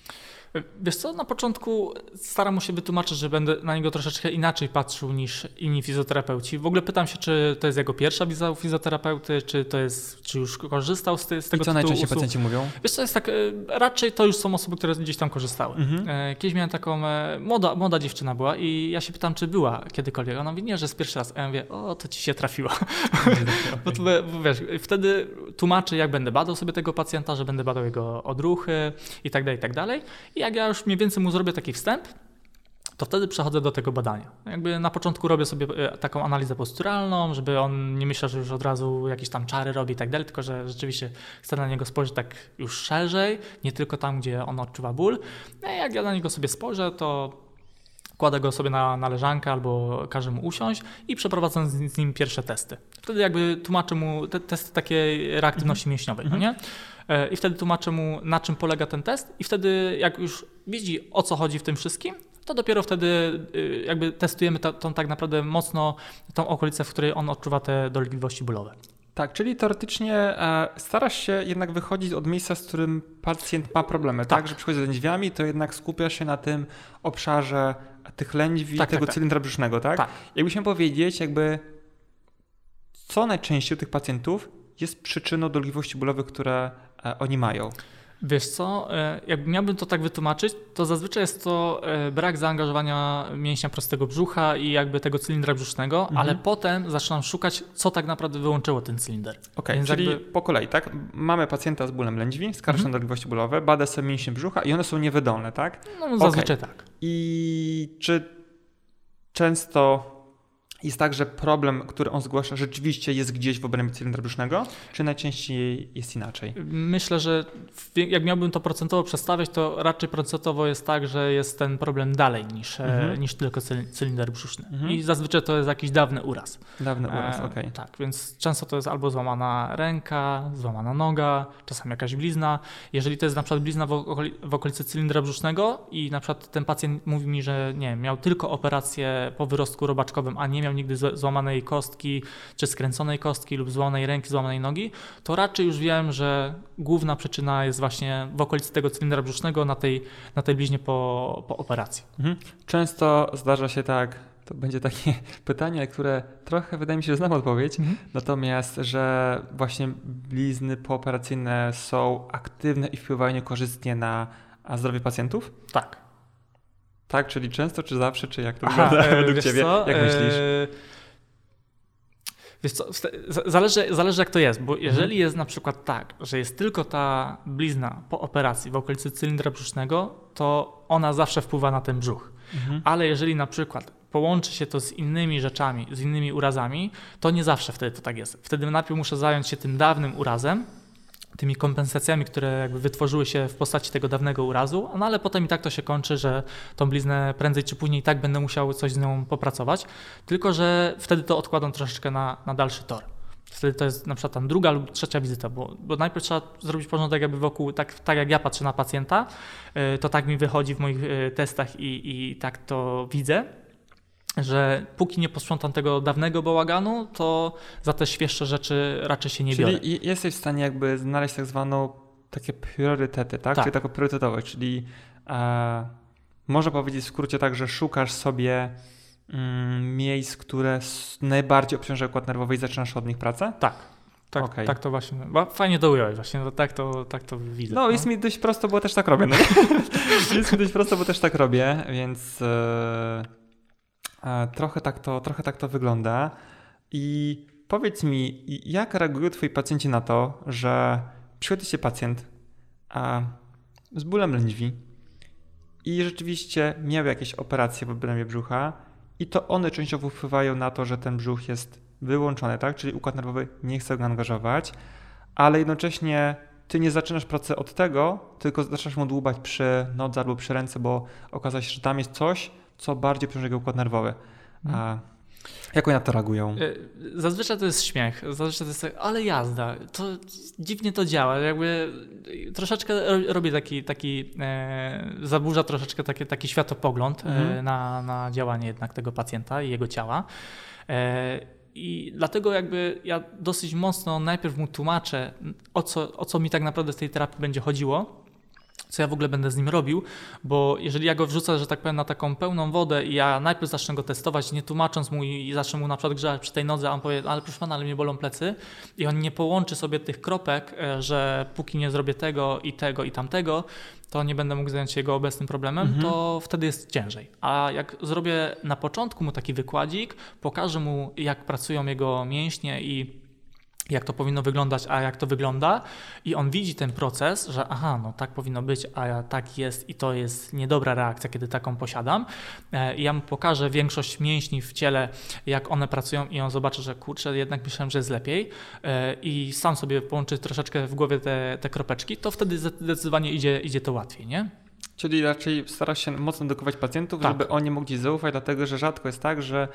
Wiesz co, na początku staram mu się wytłumaczyć, że będę na niego troszeczkę inaczej patrzył niż inni fizjoterapeuci. W ogóle pytam się, czy to jest jego pierwsza wizyta u fizjoterapeuty, czy to jest, czy już korzystał z, ty, z I tego co tytułu najczęściej usług. pacjenci mówią? Wiesz co, jest tak, e, raczej to już są osoby, które gdzieś tam korzystały. Mhm. E, Kiedyś miałem taką, e, młoda, młoda dziewczyna była i ja się pytam, czy była kiedykolwiek. Ona mówi, nie, że jest pierwszy raz. A ja mówię, o, to ci się trafiło. <laughs> Bo, to, bo wiesz, wtedy tłumaczę, jak będę badał sobie tego pacjenta, że będę badał jego odruchy i tak dalej, i tak dalej. I jak ja już mniej więcej mu zrobię taki wstęp, to wtedy przechodzę do tego badania. Jakby na początku robię sobie e, taką analizę posturalną, żeby on nie myślał, że już od razu jakieś tam czary robi i tak dalej, tylko że rzeczywiście chcę na niego spojrzeć tak już szerzej, nie tylko tam, gdzie on odczuwa ból. No i jak ja na niego sobie spojrzę, to kładę go sobie na, na leżankę albo każę mu usiąść i przeprowadzam z, nim pierwsze testy. Wtedy jakby tłumaczę mu te testy takiej reaktywności mięśniowej, no nie? E, I wtedy tłumaczę mu, na czym polega ten test i wtedy jak już widzi, o co chodzi w tym wszystkim, to dopiero wtedy y, jakby testujemy ta, tą tak naprawdę mocno tą okolicę, w której on odczuwa te dolegliwości bólowe. Tak, czyli teoretycznie e, starasz się jednak wychodzić od miejsca, z którym pacjent ma problemy, tak? Tak. Że przychodzi z lędźwiami, to jednak skupiasz się na tym obszarze tych lędźwi, Tak, tego tak, tak. cylindra brzusznego, tak? Tak. Jakbyśmy powiedzieć, jakby co najczęściej u tych pacjentów jest przyczyną dolegliwości bólowych, które oni mają. Wiesz co, e, jak miałbym to tak wytłumaczyć, to zazwyczaj jest to e, brak zaangażowania mięśnia prostego brzucha i jakby tego cylindra brzusznego, Mhm. ale potem zaczynam szukać, co tak naprawdę wyłączyło ten cylinder. Okej, Więc czyli jakby- po kolei, tak? Mamy pacjenta z bólem lędźwi, skarży Mhm. na dolegliwości bólowe, bada sobie mięśnie brzucha i one są niewydolne, tak? No zazwyczaj tak. I czy często jest tak, że problem, który on zgłasza, rzeczywiście jest gdzieś w obrębie cylindra brzusznego, czy najczęściej jest inaczej? Myślę, że jak miałbym to procentowo przedstawiać, to raczej procentowo jest tak, że jest ten problem dalej niż, e, mhm. niż tylko cylinder brzuszny. Mhm. I zazwyczaj to jest jakiś dawny uraz. Dawny uraz, e, okej. Okay. Tak, więc często to jest albo złamana ręka, złamana noga, czasami jakaś blizna. Jeżeli to jest na przykład blizna w, okoli, w okolicy cylindra brzusznego i na przykład ten pacjent mówi mi, że nie miał tylko operację po wyrostku robaczkowym, a nie miał miał nigdy złamanej kostki, czy skręconej kostki lub złamanej ręki, złamanej nogi, to raczej już wiem, że główna przyczyna jest właśnie w okolicy tego cylindra brzusznego na tej, na tej bliźnie po, po operacji. Mhm. Często zdarza się tak, to będzie takie <laughs> pytanie, które trochę wydaje mi się, że znam odpowiedź, mhm. natomiast, że właśnie blizny pooperacyjne są aktywne i wpływają niekorzystnie na zdrowie pacjentów? Tak. Tak, czyli często, czy zawsze, czy jak to Aha, wygląda e, według ciebie? Co? Jak myślisz? E... Wiesz co, zależy, zależy jak to jest, bo jeżeli mhm. jest na przykład tak, że jest tylko ta blizna po operacji w okolicy cylindra brzusznego, to ona zawsze wpływa na ten brzuch. Mhm. Ale jeżeli na przykład połączy się to z innymi rzeczami, z innymi urazami, to nie zawsze wtedy to tak jest. Wtedy najpierw muszę zająć się tym dawnym urazem, tymi kompensacjami, które jakby wytworzyły się w postaci tego dawnego urazu, no ale potem i tak to się kończy, że tą bliznę prędzej czy później i tak będę musiał coś z nią popracować, tylko że wtedy to odkładam troszeczkę na, na dalszy tor. Wtedy to jest na przykład tam druga lub trzecia wizyta, bo, bo najpierw trzeba zrobić porządek jakby wokół, tak, tak jak ja patrzę na pacjenta, y, to tak mi wychodzi w moich y, testach i, i tak to widzę że póki nie posprzątam tego dawnego bałaganu, to za te świeższe rzeczy raczej się nie czyli biorę. Czyli jesteś w stanie jakby znaleźć tak zwaną takie priorytety, tak? tak. Czyli taką priorytetowość, czyli e, można powiedzieć w skrócie tak, że szukasz sobie mm, miejsc, które najbardziej obciążają układ nerwowy i zaczynasz od nich pracę? Tak. Tak, okay. tak to właśnie. Fajnie to ująłeś właśnie, no, tak, to, tak to widzę. No, no, jest mi dość prosto, bo też tak robię. No. <laughs> jest mi dość prosto, bo też tak robię, więc e, trochę tak to, trochę tak to wygląda. I powiedz mi, jak reagują Twoi pacjenci na to, że przychodzi się pacjent a, z bólem lędźwi i rzeczywiście miał jakieś operacje w obrębie brzucha i to one częściowo wpływają na to, że ten brzuch jest wyłączony, tak? Czyli układ nerwowy nie chce go angażować, ale jednocześnie ty nie zaczynasz pracy od tego, tylko zaczynasz mu dłubać przy nodze albo przy ręce, bo okazało się, że tam jest coś, co bardziej obciąża układ nerwowy. Mhm. A jak oni na to reagują? E, zazwyczaj to jest śmiech, zazwyczaj to jest tak, ale jazda, to dziwnie to działa, jakby troszeczkę robię taki, taki e, zaburza troszeczkę taki, taki światopogląd e, mhm. na, na działanie jednak tego pacjenta i jego ciała. E, i dlatego jakby ja dosyć mocno najpierw mu tłumaczę, o co, o co mi tak naprawdę w tej terapii będzie chodziło, co ja w ogóle będę z nim robił, bo jeżeli ja go wrzucę, że tak powiem, na taką pełną wodę i ja najpierw zacznę go testować, nie tłumacząc mu i zacznę mu na przykład grzać przy tej nodze, a on powie, ale proszę pana, ale mnie bolą plecy i on nie połączy sobie tych kropek, e, że póki nie zrobię tego i tego i tamtego, to nie będę mógł zająć się jego obecnym problemem, mhm. to wtedy jest ciężej. A jak zrobię na początku mu taki wykładzik, pokażę mu, jak pracują jego mięśnie i jak to powinno wyglądać, a jak to wygląda, i on widzi ten proces, że aha, no tak powinno być, a tak jest i to jest niedobra reakcja, kiedy taką posiadam. E, I ja mu pokażę większość mięśni w ciele, jak one pracują, i on zobaczy, że kurczę, jednak myślałem, że jest lepiej, e, i sam sobie połączy troszeczkę w głowie te, te kropeczki, to wtedy zdecydowanie idzie, idzie to łatwiej, nie? Czyli raczej starasz się mocno edukować pacjentów, tak. żeby oni mogli zaufać, dlatego że rzadko jest tak, że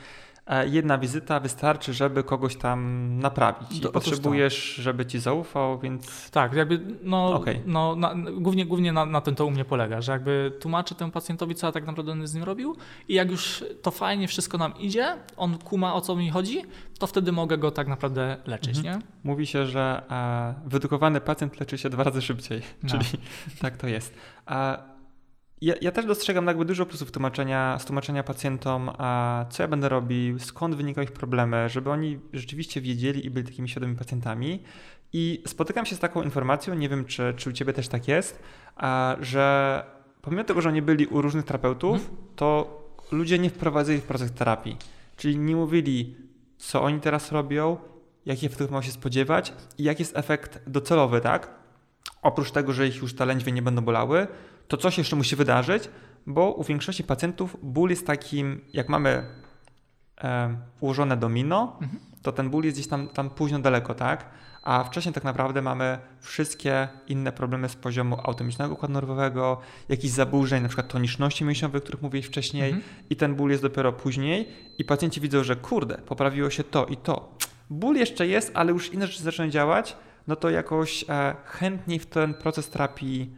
jedna wizyta wystarczy, żeby kogoś tam naprawić. I potrzebujesz, żeby ci zaufał, więc. Tak, jakby no, okay. no na, głównie, głównie na, na tym to u mnie polega, że jakby tłumaczę temu pacjentowi, co ja tak naprawdę z nim robił, i jak już to fajnie wszystko nam idzie, on kuma o co mi chodzi, to wtedy mogę go tak naprawdę leczyć, mhm. nie? Mówi się, że e, wyedukowany pacjent leczy się dwa razy szybciej, no. czyli <laughs> tak to jest. E, ja, ja, też dostrzegam jakby dużo plusów tłumaczenia, z tłumaczenia pacjentom, a co ja będę robił, skąd wynikają ich problemy, żeby oni rzeczywiście wiedzieli i byli takimi świadomymi pacjentami. I spotykam się z taką informacją, nie wiem czy, czy u Ciebie też tak jest, a, że pomimo tego, że oni byli u różnych terapeutów, hmm. to ludzie nie wprowadzili w proces terapii. Czyli nie mówili, co oni teraz robią, jakich efektów ma się spodziewać i jaki jest efekt docelowy, tak? Oprócz tego, że ich już te lędźwie nie będą bolały, to coś jeszcze musi wydarzyć, bo u większości pacjentów ból jest takim, jak mamy e, ułożone domino, Mhm. to ten ból jest gdzieś tam, tam późno daleko, tak? A wcześniej tak naprawdę mamy wszystkie inne problemy z poziomu autonomicznego układu nerwowego, jakichś zaburzeń, na przykład toniczności mięśniowej, o których mówiłeś wcześniej, Mhm. i ten ból jest dopiero później i pacjenci widzą, że kurde, poprawiło się to i to. Ból jeszcze jest, ale już inne rzeczy zaczynają działać, no to jakoś e, chętniej w ten proces terapii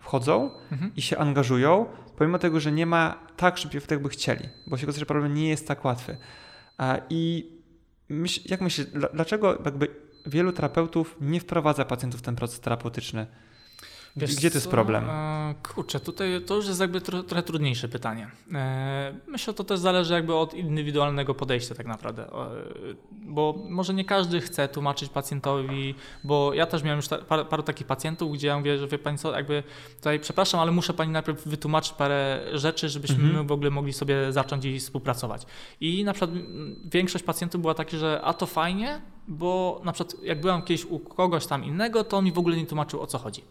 wchodzą Mhm. i się angażują, pomimo tego, że nie ma tak szybkiego efektu, jakby chcieli, bo się okazuje, że problem nie jest tak łatwy. E, I myśl, jak myślisz, dla- dlaczego jakby wielu terapeutów nie wprowadza pacjentów w ten proces terapeutyczny? Wiesz Gdzie to jest problem? E, kurczę, tutaj to już jest jakby tro, trochę trudniejsze pytanie. E, myślę, że to też zależy jakby od indywidualnego podejścia tak naprawdę. E, bo może nie każdy chce tłumaczyć pacjentowi, bo ja też miałem już ta, paru takich pacjentów, gdzie ja mówię, że wie pani co, jakby tutaj przepraszam, ale muszę pani najpierw wytłumaczyć parę rzeczy, żebyśmy Mhm. my w ogóle mogli sobie zacząć i współpracować. I na przykład większość pacjentów była taka, że a to fajnie, bo na przykład jak byłam kiedyś u kogoś tam innego, to on mi w ogóle nie tłumaczył o co chodzi.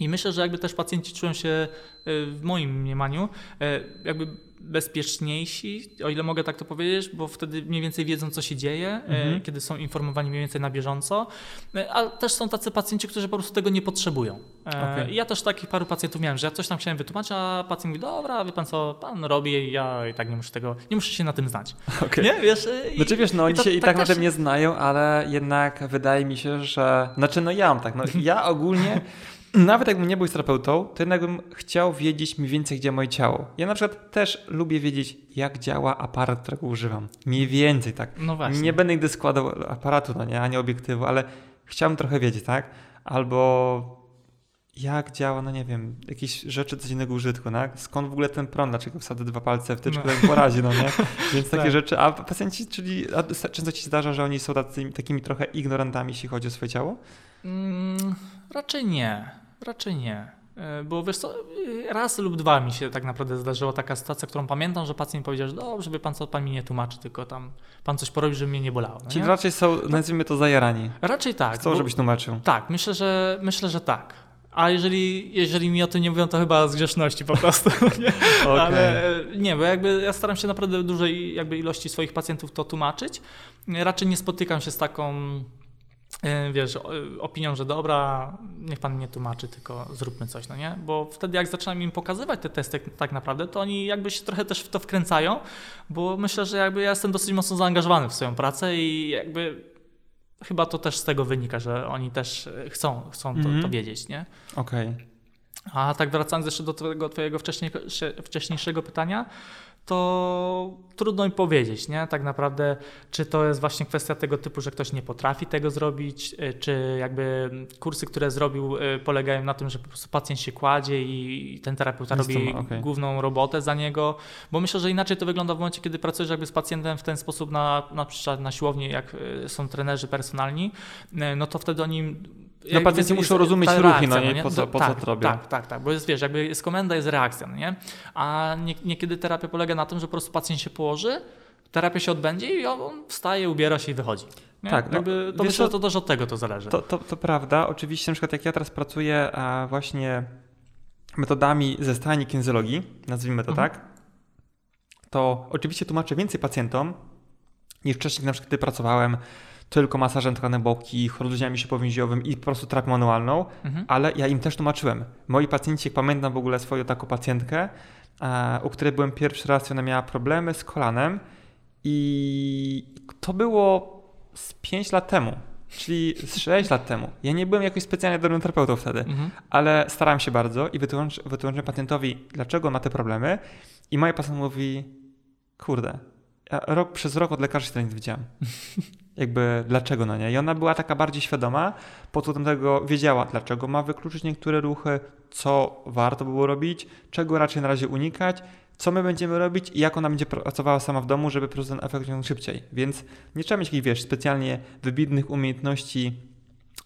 I myślę, że jakby też pacjenci czują się y, w moim mniemaniu y, jakby bezpieczniejsi, o ile mogę tak to powiedzieć, bo wtedy mniej więcej wiedzą, co się dzieje, y, Mhm. kiedy są informowani mniej więcej na bieżąco, a też są tacy pacjenci, którzy po prostu tego nie potrzebują. E, i Ja też takich paru pacjentów miałem, że ja coś tam chciałem wytłumaczyć, a pacjent mówi, dobra, wie pan co, pan robi, ja i tak nie muszę tego, nie muszę się na tym znać. Okej. Nie, wiesz? i- Znaczy wiesz, no oni to się i tak tak na tym nie znają, ale jednak wydaje mi się, że... Znaczy no ja mam tak, no ja ogólnie, <laughs> nawet jakbym nie był terapeutą, to jednak bym chciał wiedzieć mniej więcej, gdzie moje ciało. Ja na przykład też lubię wiedzieć, jak działa aparat, którego używam. Mniej więcej, tak. No właśnie. Nie będę nigdy składał aparatu, no nie, ani obiektywu, ale chciałbym trochę wiedzieć, tak? Albo jak działa, no nie wiem, jakieś rzeczy codziennego użytku, tak? Skąd w ogóle ten prąd, dlaczego wsadzę dwa palce w tyczkę, No. porazi, no nie? <laughs> Więc takie Tak. rzeczy, a pacjenci, czyli a często ci się zdarza, że oni są tacy, takimi trochę ignorantami, jeśli chodzi o swoje ciało? Mm, raczej nie. Raczej nie. E, Bo wiesz co, y, raz lub dwa mi się tak naprawdę zdarzyła taka sytuacja, którą pamiętam, że pacjent powiedział, że dobrze, wie pan co, pan mi nie tłumaczy, tylko tam pan coś porobi, żeby mnie nie bolało. No Czyli nie? raczej są, nazwijmy to, zajarani. Raczej tak. Chcą, bo- żebyś tłumaczył. Tak, myślę, że myślę, że tak. A jeżeli, jeżeli mi o tym nie mówią, to chyba z grzeszności po prostu. <laughs> Nie? <laughs> Okej. Ale e, nie, bo jakby ja staram się naprawdę dużej jakby ilości swoich pacjentów to tłumaczyć. Raczej nie spotykam się z taką, e, wiesz, o- opinią, że dobra, niech pan nie tłumaczy, tylko zróbmy coś, no nie? Bo wtedy jak zaczynam im pokazywać te testy tak naprawdę, to oni jakby się trochę też w to wkręcają, bo myślę, że jakby ja jestem dosyć mocno zaangażowany w swoją pracę i jakby chyba to też z tego wynika, że oni też e, chcą, chcą to, Mhm. to wiedzieć, nie? Okej. A tak wracając jeszcze do tego twojego wcześniej, wcześniejszego pytania, to trudno mi powiedzieć, nie? Tak naprawdę, czy to jest właśnie kwestia tego typu, że ktoś nie potrafi tego zrobić, y, czy jakby kursy, które zrobił, y, polegają na tym, że po prostu pacjent się kładzie i ten terapeuta robi okej. główną robotę za niego, bo myślę, że inaczej to wygląda w momencie, kiedy pracujesz jakby z pacjentem w ten sposób na, na przykład na siłowni, jak y, są trenerzy personalni, no to wtedy oni No pacjenci jest- muszą rozumieć ruchy, reakcja, no nie? Po co- po co tak, to robią. Tak, tak, tak, bo jest, wiesz, jakby jest komenda, jest reakcja, no nie? A nie, niekiedy terapia polega na tym, że po prostu pacjent się położy, terapia się odbędzie i on wstaje, ubiera się i wychodzi. Nie? Tak, no, jakby to wiesz myślę, że to też od tego to zależy. To, to, to prawda. Oczywiście, na przykład jak ja teraz pracuję właśnie metodami ze stajni kinezologii, nazwijmy to Mhm. tak, to oczywiście tłumaczę więcej pacjentom niż wcześniej, na przykład gdy pracowałem tylko masażem tkanek boki, rozluźnianiem się powięziowym i po prostu terapią manualną, Mhm. ale ja im też tłumaczyłem. Moi pacjenci, jak pamiętam w ogóle swoją taką pacjentkę, e, u której byłem pierwszy raz ona miała problemy z kolanem i to było z 5 lat temu, czyli z 6 lat temu. Ja nie byłem jakoś specjalnie dobrym terapeutą wtedy, Mhm. ale starałem się bardzo i wytłumacz, wytłumaczyłem pacjentowi, dlaczego ma te problemy i moja pacjent mówi, kurde, ja rok, przez rok od lekarzy się tego nie widziałem. <laughs> Jakby dlaczego no nie? I ona była taka bardziej świadoma, po co tego wiedziała, dlaczego ma wykluczyć niektóre ruchy, co warto było robić, czego raczej na razie unikać, co my będziemy robić i jak ona będzie pracowała sama w domu, żeby po prostu ten efekt osiągnąć szybciej. Więc nie trzeba mieć jakichś, wiesz, specjalnie wybitnych umiejętności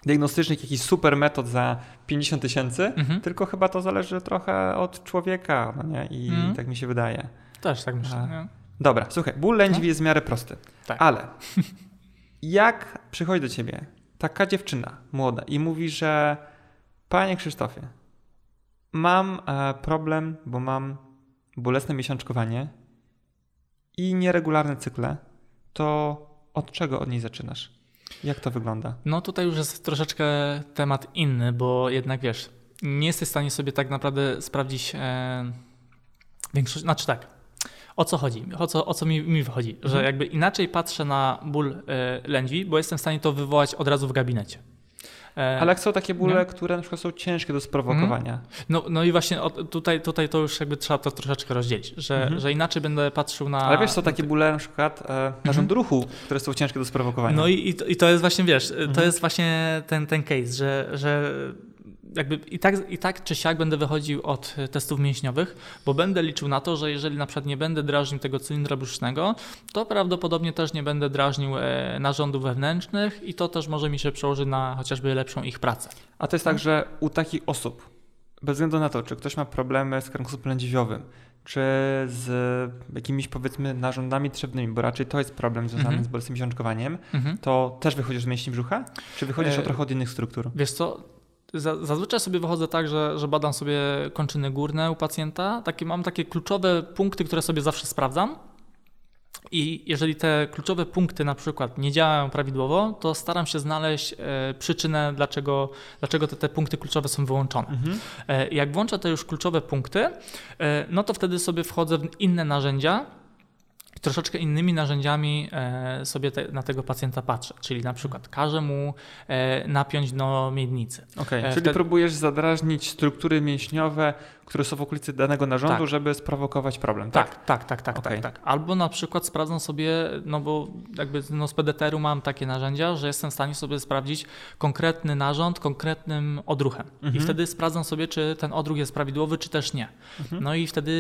diagnostycznych, jakichś super metod za 50 tysięcy, Mhm. tylko chyba to zależy trochę od człowieka, no nie? I Mhm. tak mi się wydaje. Też tak myślę. A. Dobra, słuchaj, ból lędźwi jest w miarę prosty, Tak. ale <laughs> jak przychodzi do ciebie taka dziewczyna młoda i mówi, że panie Krzysztofie, mam e, problem, bo mam bolesne miesiączkowanie i nieregularne cykle, to od czego od niej zaczynasz? Jak to wygląda? No tutaj już jest troszeczkę temat inny, bo jednak wiesz, nie jesteś w stanie sobie tak naprawdę sprawdzić e, większość, znaczy tak, o co chodzi, o co, o co mi, mi wychodzi, mhm. że jakby inaczej patrzę na ból e, lędźwi, bo jestem w stanie to wywołać od razu w gabinecie. E, Ale jak są takie bóle, nie? które na przykład są ciężkie do sprowokowania. Mhm. No, no i właśnie tutaj, tutaj to już jakby trzeba to troszeczkę rozdzielić, że, mhm. że inaczej będę patrzył na... Ale wiesz, są takie bóle na przykład e, narządu mhm. ruchu, które są ciężkie do sprowokowania. No i, i to jest właśnie, wiesz, to mhm. jest właśnie ten, ten case, że, że jakby i tak, i tak czy siak będę wychodził od testów mięśniowych, bo będę liczył na to, że jeżeli na przykład nie będę drażnił tego cylindra brzusznego, to prawdopodobnie też nie będę drażnił e, narządów wewnętrznych i to też może mi się przełożyć na chociażby lepszą ich pracę. A to jest tak, że u takich osób, bez względu na to, czy ktoś ma problemy z kręgosłupem lędźwiowym, czy z jakimiś powiedzmy narządami trzewnymi, bo raczej to jest problem związany mm -hmm. z bolesnym miesiączkowaniem, mm -hmm. to też wychodzisz z mięśni brzucha? Czy wychodzisz e... trochę od innych struktur? Wiesz co, Zazwyczaj sobie wychodzę tak, że, że badam sobie kończyny górne u pacjenta. Takie, mam takie kluczowe punkty, które sobie zawsze sprawdzam. I jeżeli te kluczowe punkty na przykład nie działają prawidłowo, to staram się znaleźć e, przyczynę, dlaczego, dlaczego te, te punkty kluczowe są wyłączone. Mhm. E, jak włączę te już kluczowe punkty, e, no to wtedy sobie wchodzę w inne narzędzia, troszeczkę innymi narzędziami e, sobie te, na tego pacjenta patrzę, czyli na przykład każę mu e, napiąć do miednicy. Okay, e, czyli próbujesz zadrażnić struktury mięśniowe, które są w okolicy danego narządu, tak. żeby sprowokować problem, tak? Tak, tak, tak, tak, okay. tak, tak. Albo na przykład sprawdzam sobie, no bo jakby no z PDTR-u mam takie narzędzia, że jestem w stanie sobie sprawdzić konkretny narząd konkretnym odruchem. Mhm. I wtedy sprawdzam sobie, czy ten odruch jest prawidłowy, czy też nie. Mhm. No i wtedy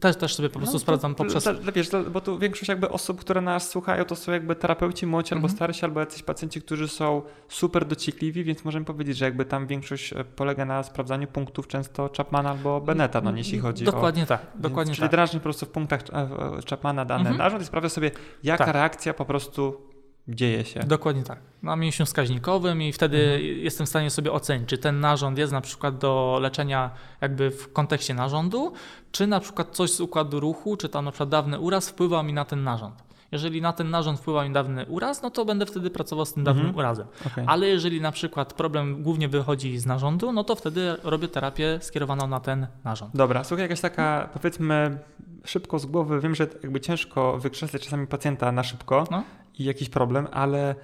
też, też sobie po prostu no, sprawdzam poprzez... Wiesz, bo tu większość jakby osób, które nas słuchają, to są jakby terapeuci młodzi mhm. albo starsi, albo jacyś pacjenci, którzy są super dociekliwi, więc możemy powiedzieć, że jakby tam większość e, polega na sprawdzaniu punktów często Chapmana albo Beneta, no jeśli chodzi dokładnie o... Tak, dokładnie czyli tak. drażni po prostu w punktach e, Chapmana dany mhm. narząd i sprawia sobie, jaka tak. reakcja po prostu dzieje się. Dokładnie tak. Na mięsiu wskaźnikowym i wtedy mhm. jestem w stanie sobie ocenić, czy ten narząd jest na przykład do leczenia jakby w kontekście narządu, czy na przykład coś z układu ruchu, czy tam na przykład dawny uraz wpływa mi na ten narząd. Jeżeli na ten narząd wpływa mi dawny uraz, no to będę wtedy pracował z tym dawnym mhm. urazem. Okay. Ale jeżeli na przykład problem głównie wychodzi z narządu, no to wtedy robię terapię skierowaną na ten narząd. Dobra, słuchaj, jakaś taka powiedzmy szybko z głowy, wiem, że jakby ciężko wykrzesać czasami pacjenta na szybko no. i jakiś problem, ale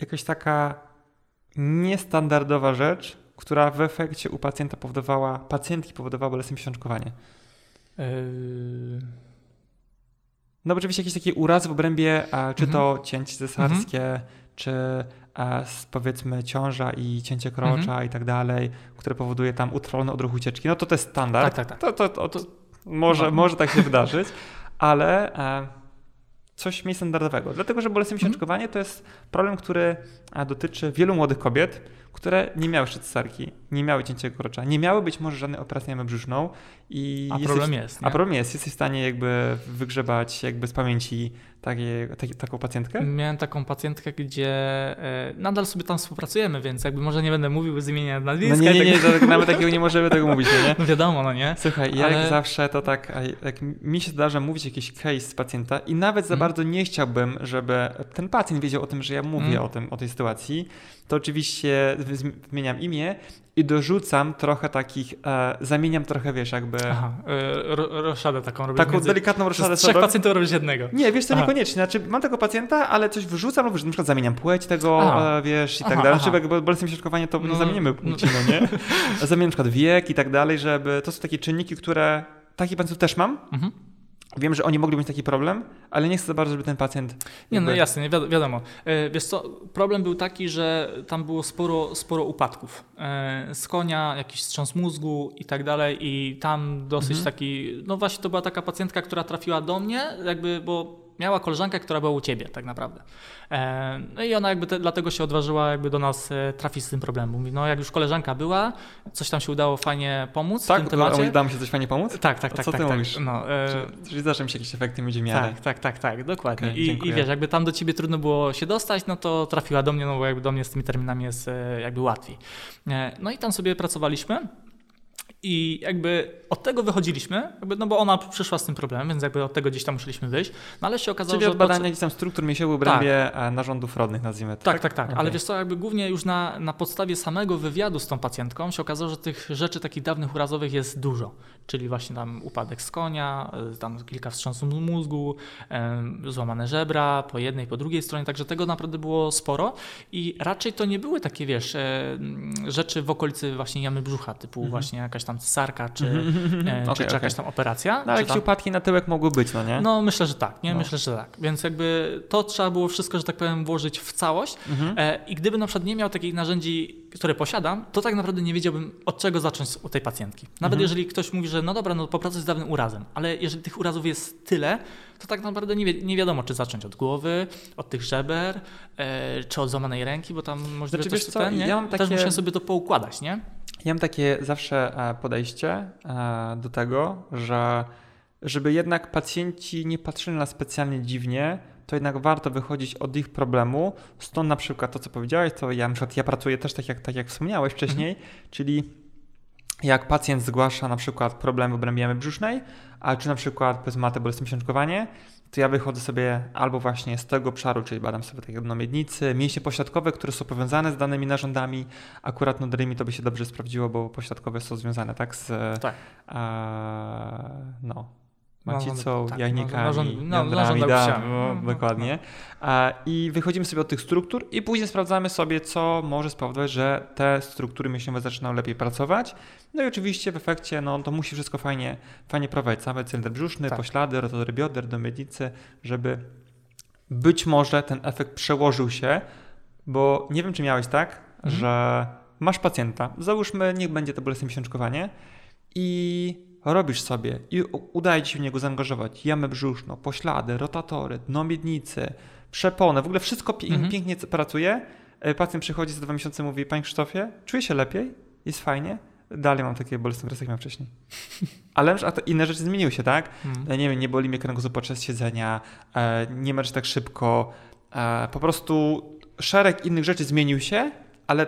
jakaś taka niestandardowa rzecz, która w efekcie u pacjenta powodowała, pacjentki powodowała bolesne miesiączkowanie. Yy... No oczywiście jakieś takie urazy w obrębie, a, czy mhm. to cięcie cesarskie, mhm. czy a, powiedzmy ciąża i cięcie krocza mhm. i tak dalej, które powoduje tam utrwalony odruch ucieczki, no to to jest standard. Tak, tak, tak. To, to, to, to może, no. może tak się <laughs> wydarzyć, ale a, coś mniej standardowego. Dlatego, że bolesne miesiączkowanie to jest problem, który dotyczy wielu młodych kobiet, które nie miały cesarki, nie miały cięcia krocza, nie miały być może żadnej operacji na brzuszną i a jesteś, problem jest. Nie? A problem jest, jesteś w stanie jakby wygrzebać jakby z pamięci takie, takie, taką pacjentkę? Miałem taką pacjentkę, gdzie e, nadal sobie tam współpracujemy, więc jakby może nie będę mówił z imienia nazwiska. No nie, nie, nie, tak, nawet takiego nie możemy tego mówić, no nie? <laughs> No wiadomo, no nie? Słuchaj, Ale... jak zawsze to tak, jak mi się zdarza mówić jakiś case z pacjenta i nawet za hmm. bardzo nie chciałbym, żeby ten pacjent wiedział o tym, że ja mówię hmm. o tym, o tej sytuacji, to oczywiście zmieniam imię i dorzucam trochę takich, e, zamieniam trochę, wiesz, jakby... Aha, e, roszadę taką robię. Taką między... delikatną roszadę. Z trzech pacjentów robisz jednego. Nie, wiesz co, aha. niekoniecznie. Znaczy, mam tego pacjenta, ale coś wyrzucam, lub na przykład zamieniam płeć tego, e, wiesz, i tak aha, dalej. Znaczy, jakby bolesne miesiączkowanie to no, nie zamienimy płci, no nie? <laughs> Zamieniam na przykład wiek i tak dalej, żeby... To są takie czynniki, które... Takich pacjentów też mam. Mhm. Wiem, że oni mogli mieć taki problem, ale nie chcę za bardzo, żeby ten pacjent. Nie, no jasne, nie wi wiadomo. E, wiesz co, problem był taki, że tam było sporo, sporo upadków. E, z konia, jakiś wstrząs mózgu i tak dalej, i tam dosyć mhm. taki. No właśnie, to była taka pacjentka, która trafiła do mnie, jakby, bo miała koleżankę, która była u ciebie tak naprawdę. E, no i ona jakby te, dlatego się odważyła jakby do nas e, trafić z tym problemem. Mówi, no jak już koleżanka była, coś tam się udało fajnie pomóc tak, w tym temacie. Tak, udało mi się coś fajnie pomóc? Tak, tak, tak. Co tak, ty tak, mówisz? No, e... Czyli mi się jakieś efekty międzymiernej. Tak, tak, tak, tak, dokładnie. Okay, I, I, wiesz, jakby tam do ciebie trudno było się dostać, no to trafiła do mnie, no bo jakby do mnie z tymi terminami jest e, jakby łatwiej. No i tam sobie pracowaliśmy. I jakby od tego wychodziliśmy, jakby, no bo ona przyszła z tym problemem, więc jakby od tego gdzieś tam musieliśmy wyjść. No ale się okazało, Czyli że. od badania gdzieś tam struktur mięśniowych w obrębie tak. narządów rodnych, nazwijmy to. Tak, tak, tak. Okay. Ale wiesz co, jakby głównie już na, na podstawie samego wywiadu z tą pacjentką się okazało, że tych rzeczy takich dawnych urazowych jest dużo. Czyli właśnie tam upadek z konia, y, tam kilka wstrząsów mózgu, złamane żebra po jednej, po drugiej stronie, także tego naprawdę było sporo. I raczej to nie były takie, wiesz, e, rzeczy w okolicy właśnie jamy brzucha, typu -hmm. właśnie jakaś tam cesarka, czy, mm -hmm. okay, czy, jakaś tam operacja. No, ale jakieś tam... upadki na tyłek mogły być, no nie? No myślę, że tak, nie? No. Myślę, że tak. Więc jakby to trzeba było wszystko, że tak powiem, włożyć w całość -hmm. i gdyby na przykład nie miał takich narzędzi, które posiadam, to tak naprawdę nie wiedziałbym od czego zacząć u tej pacjentki. Nawet mhm. jeżeli ktoś mówi, że no dobra, no popracuj z dawnym urazem, ale jeżeli tych urazów jest tyle, to tak naprawdę nie, wi nie wiadomo, czy zacząć od głowy, od tych żeber, e, czy od złamanej ręki, bo tam możliwe znaczy, coś co, ten, nie? Ja mam takie... Też muszę sobie to poukładać, nie? Ja mam takie zawsze e, podejście e, do tego, że żeby jednak pacjenci nie patrzyli na specjalnie dziwnie, to jednak warto wychodzić od ich problemu. Stąd na przykład to, co powiedziałeś, to ja, na przykład ja pracuję też tak jak, tak jak wspomniałeś wcześniej, mhm. czyli jak pacjent zgłasza na przykład problemy w obrębie brzusznej, a czy na przykład powiedzmy ma bolesne miesiączkowanie, to ja wychodzę sobie albo właśnie z tego obszaru, czyli badam sobie takie no, miednicy, mięśnie pośladkowe, które są powiązane z danymi narządami. Akurat noderymi to by się dobrze sprawdziło, bo pośladkowe są związane tak z tak. A, no, macicą, tak, jajnikami, no, no, dokładnie. I wychodzimy sobie od tych struktur i później sprawdzamy sobie, co może spowodować, że te struktury mięśniowe zaczynają lepiej pracować. No i oczywiście w efekcie no, to musi wszystko fajnie, fajnie prowadzić. Cały cylinder brzuszny, tak. poślady, rotory bioder do miednicy, żeby być może ten efekt przełożył się, bo nie wiem, czy miałeś tak, mhm. że masz pacjenta, załóżmy, niech będzie to bolesne miesiączkowanie i robisz sobie i udaje ci się w niego zaangażować jamę brzuszną, poślady, rotatory, dno miednicy, przepony, w ogóle wszystko pie mhm. pięknie pracuje. E, pacjent przychodzi za dwa miesiące i mówi, panie Krzysztofie, czuję się lepiej, jest fajnie, dalej mam takie bolesne wracek jak miałem wcześniej. <laughs> Ale to inne rzeczy zmieniły się, tak? Mhm. Nie wiem, nie boli mnie kręgosłup podczas siedzenia, e, nie marzysz tak szybko, po prostu szereg innych rzeczy zmienił się, ale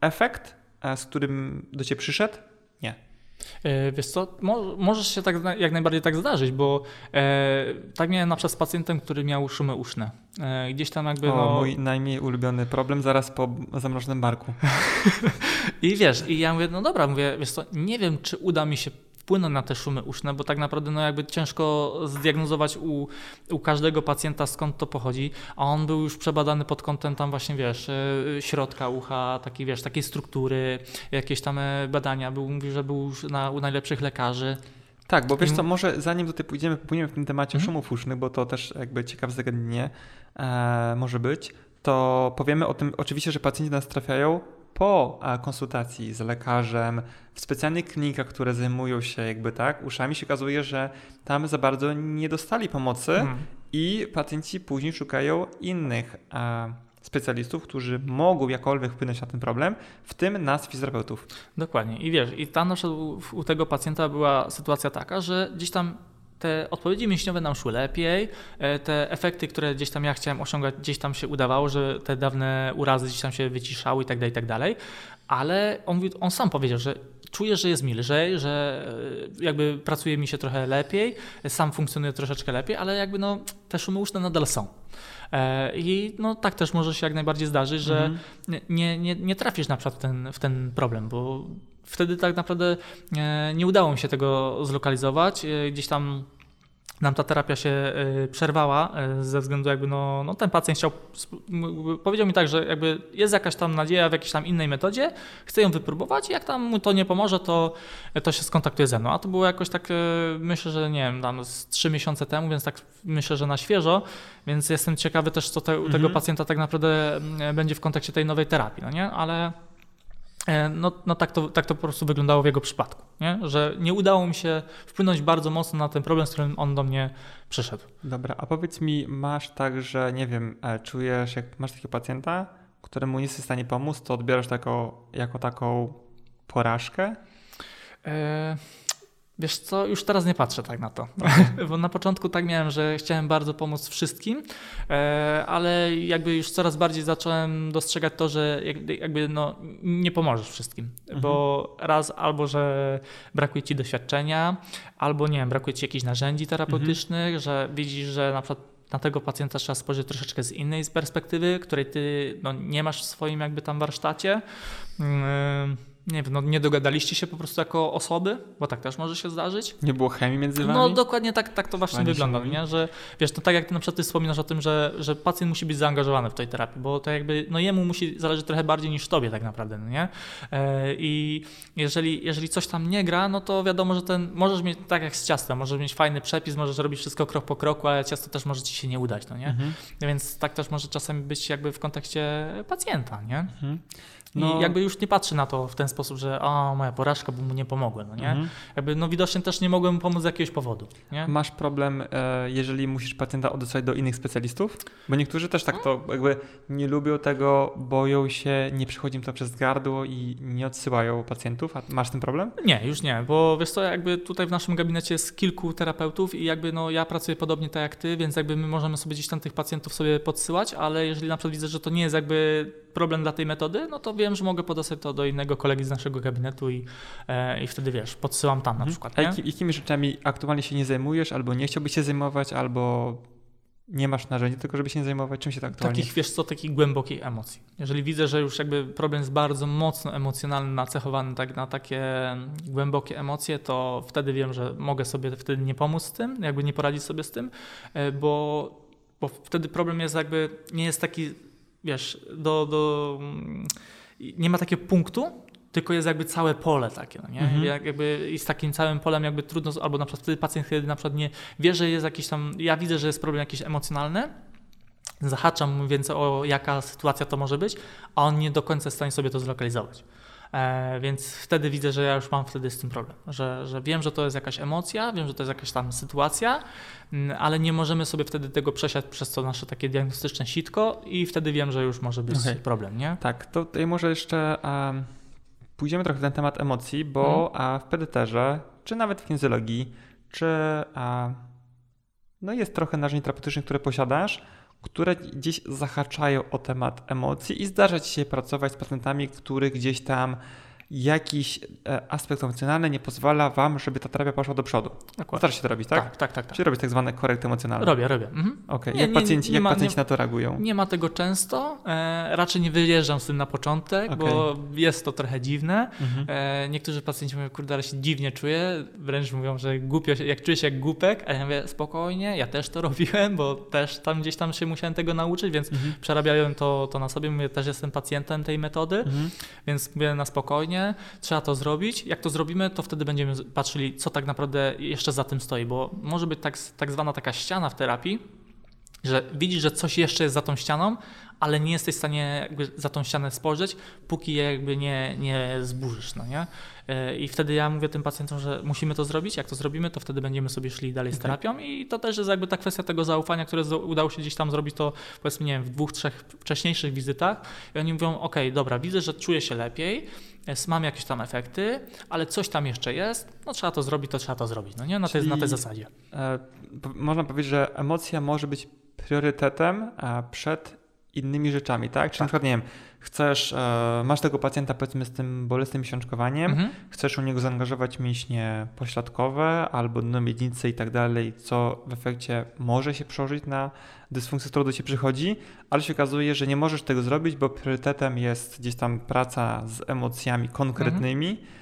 efekt, z którym do ciebie przyszedł. E, wiesz co, mo możesz się tak jak najbardziej tak zdarzyć, bo e, tak miałem na przykład z pacjentem, który miał szumy uszne. E, gdzieś tam jakby. O, no... mój najmniej ulubiony problem zaraz po zamrożonym barku. <laughs> I wiesz, i ja mówię, no dobra, mówię, wiesz co, nie wiem, czy uda mi się wpłyną na te szumy uszne, bo tak naprawdę no jakby ciężko zdiagnozować u, u każdego pacjenta skąd to pochodzi, a on był już przebadany pod kątem tam właśnie wiesz, e, środka ucha, takiej wiesz, takiej struktury, jakieś tam e, badania, był, mówi, że był już na, u najlepszych lekarzy. Tak, bo wiesz co, może zanim do tej pójdziemy, w tym temacie mhm. szumów usznych, bo to też jakby ciekawe zagadnienie e, może być, to powiemy o tym oczywiście, że pacjenci nas trafiają po konsultacji z lekarzem, w specjalnych klinikach, które zajmują się jakby tak uszami, się okazuje, że tam za bardzo nie dostali pomocy hmm. i pacjenci później szukają innych specjalistów, którzy mogą jakkolwiek wpłynąć na ten problem, w tym nas, fizjoterapeutów. Dokładnie. I wiesz, i tam na przykład u tego pacjenta była sytuacja taka, że gdzieś tam te odpowiedzi mięśniowe nam szły lepiej, e, te efekty, które gdzieś tam ja chciałem osiągać, gdzieś tam się udawało, że te dawne urazy gdzieś tam się wyciszały i tak dalej, i tak dalej, ale on, on sam powiedział, że czuje, że jest mi lżej, że e, jakby pracuje mi się trochę lepiej, sam funkcjonuje troszeczkę lepiej, ale jakby no, te szumy uszne nadal są. E, I no, tak też może się jak najbardziej zdarzyć, że mhm. nie, nie, nie trafisz na przykład w ten, w ten problem, bo wtedy tak naprawdę e, nie udało mi się tego zlokalizować. E, gdzieś tam nam ta terapia się e, przerwała ze względu jakby no, no ten pacjent chciał, powiedział mi tak, że jakby jest jakaś tam nadzieja w jakiejś tam innej metodzie, chce ją wypróbować i jak tam mu to nie pomoże, to, to się skontaktuje ze mną. A to było jakoś tak, myślę, że nie wiem, tam z trzy miesiące temu, więc tak myślę, że na świeżo, więc jestem ciekawy też, co te, u tego mhm. pacjenta tak naprawdę będzie w kontekście tej nowej terapii, no nie? Ale no, no tak, to, tak to po prostu wyglądało w jego przypadku, nie? że nie udało mi się wpłynąć bardzo mocno na ten problem, z którym on do mnie przyszedł. Dobra, a powiedz mi, masz tak, że nie wiem, e, czujesz, jak masz takiego pacjenta, któremu nie jesteś w stanie pomóc, to odbierasz tako, jako taką porażkę? E, Wiesz co, już teraz nie patrzę tak na to. <laughs> Bo na początku tak miałem, że chciałem bardzo pomóc wszystkim, e, ale jakby już coraz bardziej zacząłem dostrzegać to, że jakby no, nie pomożesz wszystkim. Mhm. Bo raz albo, że brakuje ci doświadczenia, albo nie wiem, brakuje ci jakichś narzędzi terapeutycznych, mhm. że widzisz, że na przykład na tego pacjenta trzeba spojrzeć troszeczkę z innej perspektywy, której ty no, nie masz w swoim jakby tam warsztacie. Yy nie wiem, no nie dogadaliście się po prostu jako osoby, bo tak też może się zdarzyć. Nie było chemii między wami? No dokładnie tak, tak to właśnie Pani wygląda, nie? że wiesz, to tak jak ty na przykład ty wspominasz o tym, że, że pacjent musi być zaangażowany w tej terapii, bo to jakby, no jemu musi zależeć trochę bardziej niż tobie tak naprawdę, no nie? E, I jeżeli, jeżeli coś tam nie gra, no to wiadomo, że ten, możesz mieć, tak jak z ciastem, możesz mieć fajny przepis, możesz robić wszystko krok po kroku, ale ciasto też może ci się nie udać, no nie? Mhm. Więc tak też może czasem być jakby w kontekście pacjenta, nie? Mhm. No. I jakby już nie patrzy na to w ten sposób, że o, moja porażka, bo mu nie pomogłem, no nie? Mhm. Jakby, no widocznie też nie mogłem mu pomóc z jakiegoś powodu, nie? Masz problem, e, jeżeli musisz pacjenta odesłać do innych specjalistów? Bo niektórzy też tak to jakby nie lubią tego, boją się, nie przychodzi im to przez gardło i nie odsyłają pacjentów. A masz ten problem? Nie, już nie, bo wiesz co, jakby tutaj w naszym gabinecie jest kilku terapeutów i jakby no ja pracuję podobnie tak jak ty, więc jakby my możemy sobie gdzieś tam tych pacjentów sobie podsyłać, ale jeżeli na przykład widzę, że to nie jest jakby problem dla tej metody, no to wiem, że mogę podesłać to do innego kolegi z naszego gabinetu i, e, i wtedy wiesz, podsyłam tam na mhm. przykład. A jak, jakimi rzeczami aktualnie się nie zajmujesz, albo nie chciałbyś się zajmować, albo nie masz narzędzi tylko, żeby się nie zajmować, czym się tak aktualnie... Takich, wiesz co, takich głębokich emocji. Jeżeli widzę, że już jakby problem jest bardzo mocno emocjonalny, nacechowany tak na takie głębokie emocje, to wtedy wiem, że mogę sobie wtedy nie pomóc z tym, jakby nie poradzić sobie z tym, e, bo, bo wtedy problem jest jakby, nie jest taki wiesz, do, do, nie ma takiego punktu, tylko jest jakby całe pole takie, no nie? Mhm. Jak, jakby i z takim całym polem jakby trudno, albo na przykład wtedy pacjent kiedy na przykład nie wie, że jest jakiś tam, ja widzę, że jest problem jakiś emocjonalny, zahaczam więc o jaka sytuacja to może być, a on nie do końca jest w stanie sobie to zlokalizować. E, więc wtedy widzę, że ja już mam wtedy z tym problem, że, że wiem, że to jest jakaś emocja, wiem, że to jest jakaś tam sytuacja, mm, ale nie możemy sobie wtedy tego przesiać przez to nasze takie diagnostyczne sitko i wtedy wiem, że już może być okay. problem, nie? Tak, to tutaj może jeszcze um, pójdziemy trochę w ten temat emocji, bo hmm. w pedyterze, czy nawet w kinezologii, czy no jest trochę narzędzi terapeutycznych, które posiadasz, które gdzieś zahaczają o temat emocji i zdarza ci się pracować z pacjentami, których gdzieś tam jakiś e, aspekt emocjonalny nie pozwala wam, żeby ta terapia poszła do przodu. Starasz się to robić, tak? Tak, tak, tak. tak. Czy robisz tak zwane korekty emocjonalne? Robię, robię. Mhm. Okay. jak pacjenci, nie, nie jak ma, pacjenci nie, na to reagują? Nie ma tego często. E, raczej nie wyjeżdżam z tym na początek, okay. bo jest to trochę dziwne. Mhm. E, niektórzy pacjenci mówią, kurde, ale się dziwnie czuję. Wręcz mówią, że głupio się, jak czuję się jak głupek, a ja mówię, spokojnie, ja też to <laughs> robiłem, bo też tam gdzieś tam się musiałem tego nauczyć, więc mhm. przerabiałem to, to na sobie. Mówię, też jestem pacjentem tej metody, mhm. więc mówię na spokojnie, trzeba to zrobić. Jak to zrobimy, to wtedy będziemy patrzyli, co tak naprawdę jeszcze za tym stoi, bo może być tak, tak zwana taka ściana w terapii, że widzisz, że coś jeszcze jest za tą ścianą, ale nie jesteś w stanie za tą ścianę spojrzeć, póki je jakby nie, nie zburzysz, no nie? E, I wtedy ja mówię tym pacjentom, że musimy to zrobić, jak to zrobimy, to wtedy będziemy sobie szli dalej z terapią i to też jest jakby ta kwestia tego zaufania, które udało się gdzieś tam zrobić to powiedzmy, nie wiem, w dwóch, trzech wcześniejszych wizytach i oni mówią, ok, dobra, widzę, że czuję się lepiej, e, mam jakieś tam efekty, ale coś tam jeszcze jest, no trzeba to zrobić, to trzeba to zrobić, no nie? Na, tej, na tej zasadzie. E, można powiedzieć, że emocja może być priorytetem przed innymi rzeczami, tak? Czy tak. na przykład, nie wiem, chcesz, e, masz tego pacjenta powiedzmy z tym bolesnym miesiączkowaniem, mhm. chcesz u niego zaangażować mięśnie pośladkowe albo dno miednicy i tak dalej, co w efekcie może się przełożyć na dysfunkcję, która do Ciebie przychodzi, ale się okazuje, że nie możesz tego zrobić, bo priorytetem jest gdzieś tam praca z emocjami konkretnymi, mhm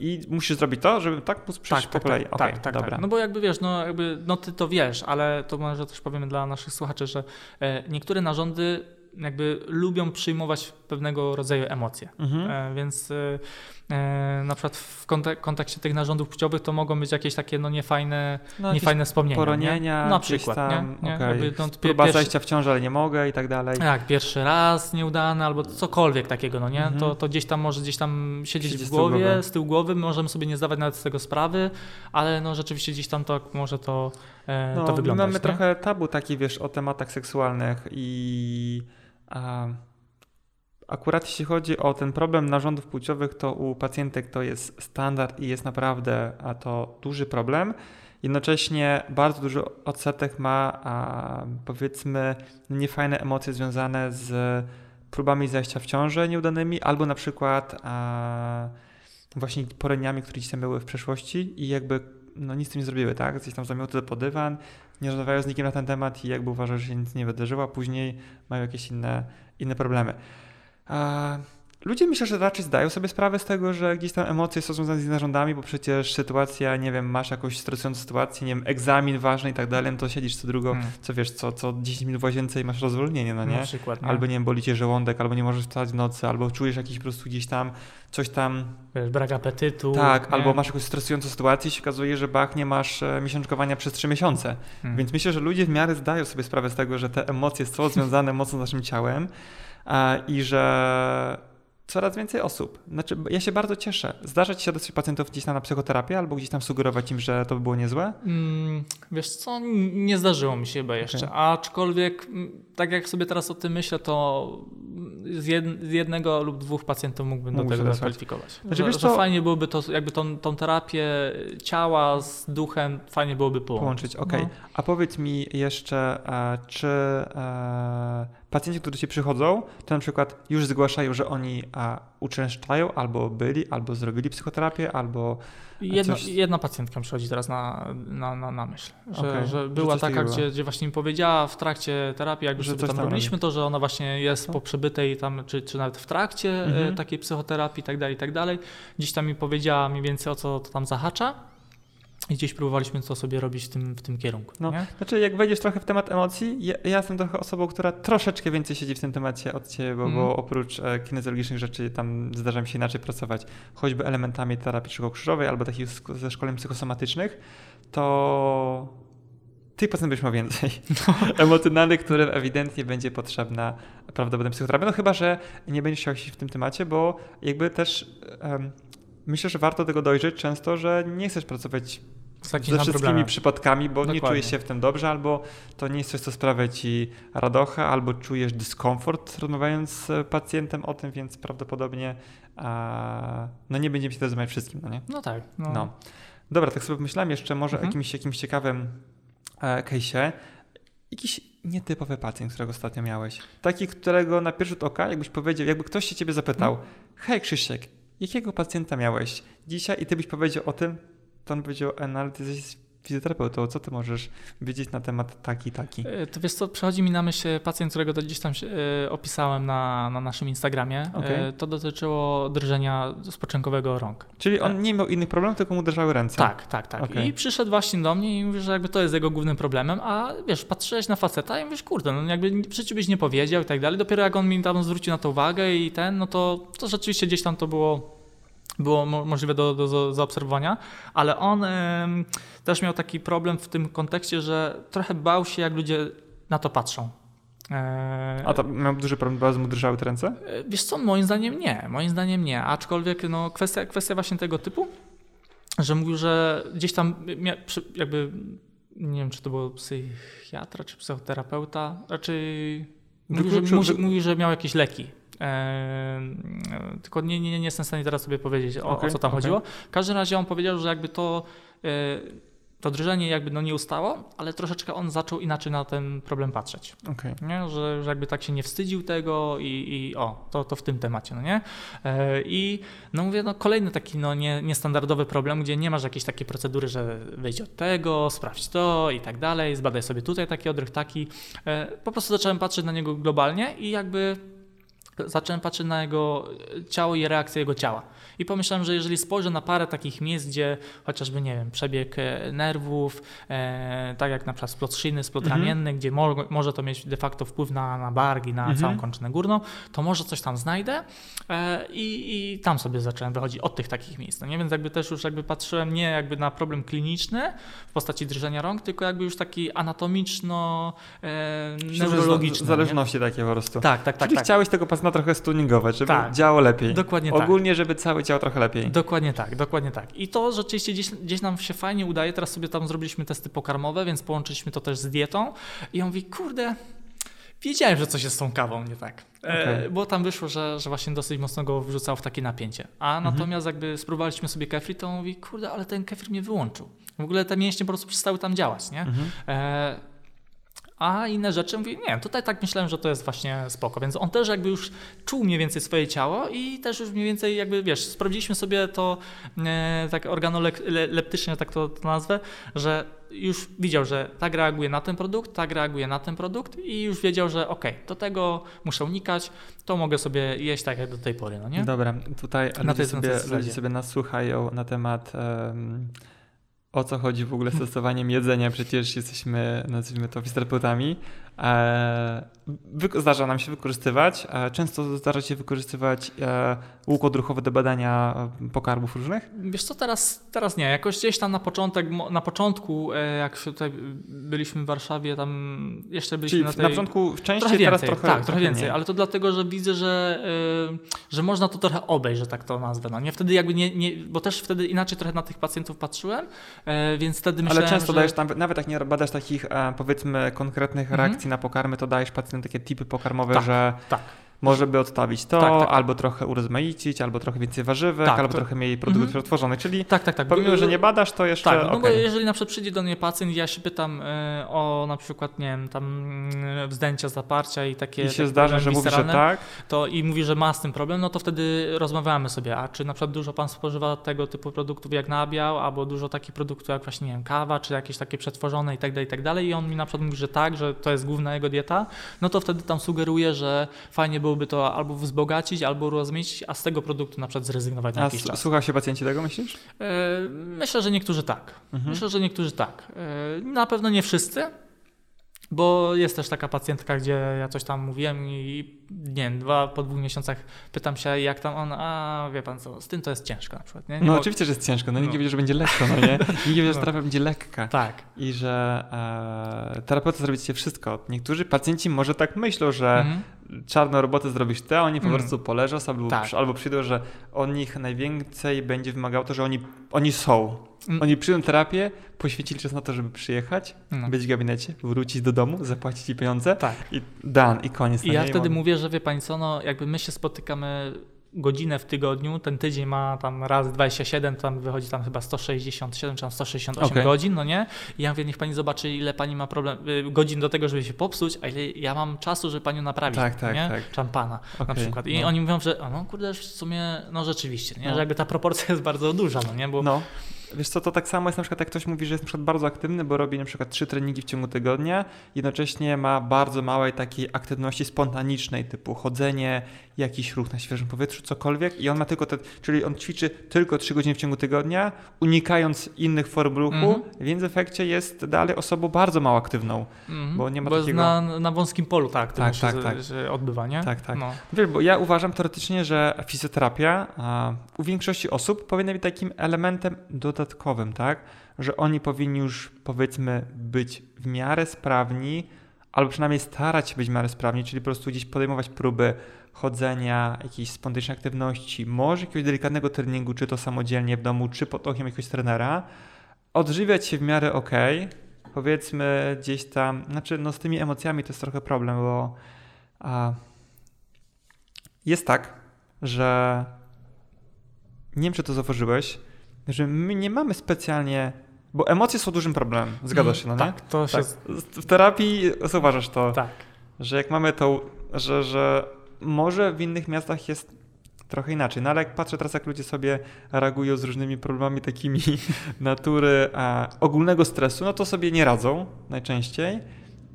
i musisz zrobić to, żeby tak móc przejść tak, po tak, kolei. Tak, okay, tak, tak, dobra. Tak. No bo jakby wiesz, no, jakby, no ty to wiesz, ale to może też powiemy dla naszych słuchaczy, że e, niektóre narządy jakby lubią przyjmować pewnego rodzaju emocje. Mhm. E, więc e, na przykład w kontekście tych narządów płciowych to mogą być jakieś takie no niefajne, no, niefajne wspomnienia. Poronienia, nie? na przykład. Tam, nie? Nie? Okay. Jakby, no, Próba pierwszy, zajścia w ciąży, ale nie mogę i tak dalej. Tak, pierwszy raz nieudany albo cokolwiek takiego, no nie? Mhm. To, to gdzieś tam może gdzieś tam siedzieć Siedzi w głowie, z tyłu głowy, możemy sobie nie zdawać nawet z tego sprawy, ale no rzeczywiście gdzieś tam to może to, e, no, to wyglądać. Mamy nie? trochę tabu taki, wiesz, o tematach seksualnych i akurat jeśli chodzi o ten problem narządów płciowych, to u pacjentek to jest standard i jest naprawdę a to duży problem. Jednocześnie bardzo duży odsetek ma, a, powiedzmy, niefajne emocje związane z próbami zajścia w ciążę nieudanymi, albo na przykład a, właśnie poreniami, które gdzieś tam były w przeszłości i jakby no, nic z tym nie zrobiły, tak? Gdzieś tam zamioty pod dywan, nie rozmawiają z nikim na ten temat i jakby uważają, że się nic nie wydarzyło, a później mają jakieś inne, inne problemy. Ludzie myślę, że raczej zdają sobie sprawę z tego, że gdzieś tam emocje są związane z narządami, bo przecież sytuacja, nie wiem, masz jakąś stresującą sytuację, nie wiem, egzamin ważny i tak dalej, no to siedzisz co drugo, hmm. co wiesz, co, co 10 minut w łazience i masz rozwolnienie, no nie? Na przykład, nie? Albo nie wiem, boli cię żołądek, albo nie możesz wstać w nocy, albo czujesz jakiś po prostu gdzieś tam coś tam... Wiesz, brak apetytu. Tak, nie? albo masz jakąś stresującą sytuację i się okazuje, że bach, nie masz e, miesiączkowania przez 3 miesiące. Hmm. Więc myślę, że ludzie w miarę zdają sobie sprawę z tego, że te emocje są związane <laughs> mocno z naszym ciałem i że coraz więcej osób. Znaczy, ja się bardzo cieszę. Zdarza ci się dostać pacjentów gdzieś tam na psychoterapię albo gdzieś tam sugerować im, że to by było niezłe? Mm, wiesz co, nie zdarzyło mi się chyba jeszcze. Okay. Aczkolwiek, tak jak sobie teraz o tym myślę, to z, jed, z jednego lub dwóch pacjentów mógłbym Mógł do tego zakwalifikować. Znaczy, że, że fajnie byłoby to, jakby tą, tą terapię ciała z duchem, fajnie byłoby połączyć. Połączyć, okej. Okay. No. A powiedz mi jeszcze, e, czy e, pacjenci, którzy ci przychodzą, to na przykład już zgłaszają, że oni a, uczęszczają, albo byli, albo zrobili psychoterapię, albo. Jedna, coś... jedna pacjentka przychodzi teraz na, na, na, na myśl, że, okay. że była że taka, gdzie, gdzie właśnie mi powiedziała w trakcie terapii, jak już sobie tam, robiliśmy to, że ona właśnie jest po przebytej tam, czy, czy nawet w trakcie e, mhm. takiej psychoterapii i tak dalej, i tak dalej. Gdzieś tam mi powiedziała mniej więcej o co to tam zahacza. I gdzieś próbowaliśmy to sobie robić w tym, w tym kierunku. No, nie? znaczy, jak wejdziesz trochę w temat emocji, ja, ja, jestem trochę osobą, która troszeczkę więcej siedzi w tym temacie od ciebie, bo, mm. bo oprócz e, kinezjologicznych rzeczy tam zdarza mi się inaczej pracować, choćby elementami terapii krzyżowej albo takich ze szkoleń psychosomatycznych, to tych pacjentów byś miał więcej. No. <laughs> Emocjonalnych, którym ewidentnie będzie potrzebna prawdopodobnie psychoterapia. No chyba, że nie będziesz chciał się w tym temacie, bo jakby też um, myślę, że warto tego dojrzeć często, że nie chcesz pracować ze wszystkimi problemem. przypadkami, bo Dokładnie. nie czujesz się w tym dobrze, albo to nie jest coś, co sprawia ci radochę, albo czujesz dyskomfort rozmawiając z pacjentem o tym, więc prawdopodobnie a, no nie będziemy się teraz zajmować wszystkim, no nie? No tak. No. no. Dobra, tak sobie pomyślałem jeszcze może mhm. o jakimś, jakimś ciekawym e, case'ie. Jakiś nietypowy pacjent, którego ostatnio miałeś. Taki, którego na pierwszy rzut oka, jakbyś powiedział, jakby ktoś się ciebie zapytał, mhm. hej Krzysiek, jakiego pacjenta miałeś? Dzisiaj i ty byś powiedział o tym, to on powiedział, ale ty jesteś fizjoterapeutą, co ty możesz wiedzieć na temat taki, taki? E, to wiesz co, przychodzi mi na myśl pacjent, którego to gdzieś tam e, opisałem na, na naszym Instagramie. Okay. To dotyczyło drżenia spoczynkowego rąk. Czyli on nie miał innych problemów, tylko mu drżały ręce? Tak, tak, tak. Okay. I przyszedł właśnie do mnie i mówi, że jakby to jest jego głównym problemem, a wiesz, patrzyłeś na faceta i mówisz, kurde, no jakby w życiu byś nie powiedział i tak dalej. Dopiero jak on mi tam zwrócił na to uwagę i ten, no to, to rzeczywiście gdzieś tam to było było możliwe do, do zaobserwowania, ale on y, też miał taki problem w tym kontekście, że trochę bał się, jak ludzie na to patrzą. E, A to miał duży problem, bardzo mu drżały te ręce? E, wiesz co, moim zdaniem nie, moim zdaniem nie, aczkolwiek no, kwestia, kwestia właśnie tego typu, że mówił, że gdzieś tam jakby, nie wiem czy to było psychiatra czy psychoterapeuta, raczej mówił, że, mówi, że miał jakieś leki tylko nie, nie, nie jestem w stanie teraz sobie powiedzieć, o, okay, o co tam okay. chodziło. W każdym razie on powiedział, że jakby to, e, to drżenie jakby no nie ustało, ale troszeczkę on zaczął inaczej na ten problem patrzeć. Okay. Nie? Że, że jakby tak się nie wstydził tego i, i o, to, to w tym temacie, no nie? E, I no mówię, no kolejny taki no nie, niestandardowy problem, gdzie nie masz jakiejś takiej procedury, że wejdź od tego, sprawdź to i tak dalej, zbadaj sobie tutaj taki odrych, taki. E, po prostu zacząłem patrzeć na niego globalnie i jakby zacząłem patrzeć na jego ciało i reakcję jego ciała. I pomyślałem, że jeżeli spojrzę na parę takich miejsc, gdzie chociażby, nie wiem, przebieg e, nerwów, e, tak jak na przykład splot szyjny, splot mhm. ramienny, gdzie mo może to mieć de facto wpływ na, na barki, na mhm. całą kończynę górną, to może coś tam znajdę e, i, i, tam sobie zacząłem wychodzić od tych takich miejsc. No nie? Więc jakby też już jakby patrzyłem nie jakby na problem kliniczny w postaci drżenia rąk, tylko jakby już taki anatomiczno e. Zależności takie po prostu. Tak, tak, tak. Czyli tak. chciałeś tego trochę stuningować, żeby tak. działo lepiej. Dokładnie Ogólnie, tak. Ogólnie, żeby cały dział trochę lepiej. Dokładnie tak, dokładnie tak. I to rzeczywiście gdzieś, gdzieś nam się fajnie udaje. Teraz sobie tam zrobiliśmy testy pokarmowe, więc połączyliśmy to też z dietą. I on mówi, kurde, wiedziałem, że coś jest z tą kawą nie tak. Okay. Bo tam wyszło, że, że właśnie dosyć mocno go wrzucał w takie napięcie. A mhm. natomiast jakby spróbowaliśmy sobie kefir, to on mówi, kurde, ale ten kefir mnie wyłączył. W ogóle te mięśnie po prostu przestały tam działać, nie? Mhm. E, a inne rzeczy mówi, nie, tutaj tak myślałem, że to jest właśnie spoko, więc on też jakby już czuł mniej więcej swoje ciało i też już mniej więcej jakby, wiesz, sprawdziliśmy sobie to e, tak organoleptycznie, tak to, to nazwę, że już widział, że tak reaguje na ten produkt, tak reaguje na ten produkt i już wiedział, że ok, do tego muszę unikać, to mogę sobie jeść tak jak do tej pory, no nie? Dobra, tutaj na ludzie, sobie, ludzie sobie nas słuchają na temat... Um o co chodzi w ogóle z stosowaniem jedzenia, przecież jesteśmy, nazwijmy to, fizjoterapeutami. E, zdarza nam się wykorzystywać, e, często zdarza się wykorzystywać e, łuk odruchowy do badania pokarmów różnych? Wiesz co, teraz, teraz nie. Jakoś gdzieś tam na początek, na początku, jak tutaj byliśmy w Warszawie, tam jeszcze byliśmy Czyli na tej... na początku częściej, trochę teraz trochę, tak, trochę, trochę więcej, mniej. ale to dlatego, że widzę, że, że można to trochę obejść, że tak to nazwę. No nie? Wtedy jakby nie, nie, bo też wtedy inaczej trochę na tych pacjentów patrzyłem, więc wtedy myślałem, Ale często że... dajesz tam, nawet jak nie badasz takich powiedzmy konkretnych mhm. Na pokarmy, to dajesz pacjentom takie typy pokarmowe, tak, że tak. Może by odstawić to, tak, tak, albo trochę urozmaicić, albo trochę więcej warzywek, tak, albo to... trochę mniej produktów przetworzonych. Czyli tak, tak, tak. pomimo, że nie badasz, to jeszcze Tak, no okay. bo jeżeli na przykład przyjdzie do mnie pacjent i ja się pytam y, o na przykład, nie wiem, tam y, wzdęcia, zaparcia i takie... I się tak zdarza, że mówi, że tak. To, I mówi, że ma z tym problem, no to wtedy rozmawiamy sobie, a czy na przykład dużo pan spożywa tego typu produktów jak nabiał, albo dużo takich produktów jak właśnie, nie wiem, kawa, czy jakieś takie przetworzone i tak dalej, i tak dalej i on mi na przykład mówi, że tak, że to jest główna jego dieta, no to wtedy tam sugeruje, że fajnie byłoby to albo wzbogacić, albo rozmieć, a z tego produktu na przykład zrezygnować na a jakiś czas. Słucha się pacjenci tego, myślisz? E, myślę, że niektórzy tak. Mhm. Myślę, że niektórzy tak. E, na pewno nie wszyscy, bo jest też taka pacjentka, gdzie ja coś tam mówiłem i nie wiem, dwa, po dwóch miesiącach pytam się, jak tam on, a wie pan co, z tym to jest ciężko na przykład. Nie? nie no oczywiście, że jest ciężko, no, no. nikt nie wie, że będzie lekko, no nie? <laughs> Nikt nie wie, że no. terapia będzie lekka. Tak. I że e, terapeuta zrobicie wszystko. Niektórzy pacjenci może tak myślą, że mhm. Czarną robotę zrobisz ty, a oni po mhm. prostu poleżą albo, tak. albo przyjdą, że od nich najwięcej będzie wymagało to, że oni, oni są. Mm. Oni przyjdą terapię, poświęcili czas na to, żeby przyjechać, no. być w gabinecie, wrócić do domu, zapłacić ci pieniądze tak. i dan, i koniec. I ja wtedy mówię, że wie pani co, no jakby my się spotykamy godzinę w tygodniu, ten tydzień ma tam raz 27, tam wychodzi tam chyba 167 czy tam 168 okay. godzin, no nie? I ja mówię, niech pani zobaczy, ile pani ma problem, y, godzin do tego, żeby się popsuć, a ile ja mam czasu, żeby panią naprawić, tak, tak, nie? Tak. Szampana okay, na przykład. I no. oni mówią, że no kurde, w sumie, no rzeczywiście, nie? No. Że jakby ta proporcja <laughs> jest bardzo duża, no nie? Bo no. Wiesz co, to tak samo jest na przykład jak ktoś mówi, że jest na przykład bardzo aktywny, bo robi na przykład trzy treningi w ciągu tygodnia, jednocześnie ma bardzo małej takiej aktywności spontanicznej, typu chodzenie, jakiś ruch na świeżym powietrzu, cokolwiek i on ma tylko te, czyli on ćwiczy tylko trzy godziny w ciągu tygodnia, unikając innych form ruchu, mm -hmm. więc w efekcie jest dalej osobą bardzo mało aktywną, mm -hmm. bo nie ma bo takiego... na, na wąskim polu tak, tak, tak, się, tak. Się odbywa, nie? Tak, tak. No. Wiesz, bo ja uważam teoretycznie, że fizjoterapia a, u większości osób powinna być takim elementem dodatkowym, tak? Że oni powinni już powiedzmy być w miarę sprawni, albo przynajmniej starać się być w miarę sprawni, czyli po prostu gdzieś podejmować próby chodzenia, jakiejś spontanicznej aktywności, może jakiegoś delikatnego treningu, czy to samodzielnie w domu, czy pod okiem jakiegoś trenera, odżywiać się w miarę ok, powiedzmy gdzieś tam, znaczy no z tymi emocjami to jest trochę problem, bo a, jest tak, że nie wiem, czy to zauważyłeś, że my nie mamy specjalnie bo emocje są dużym problemem, zgadzasz się, no nie? Tak, to się... Tak. W terapii zauważasz to, tak. że jak mamy to, że, że może w innych miastach jest trochę inaczej. No ale jak patrzę teraz, jak ludzie sobie reagują z różnymi problemami takimi <laughs> natury a, ogólnego stresu, no to sobie nie radzą najczęściej.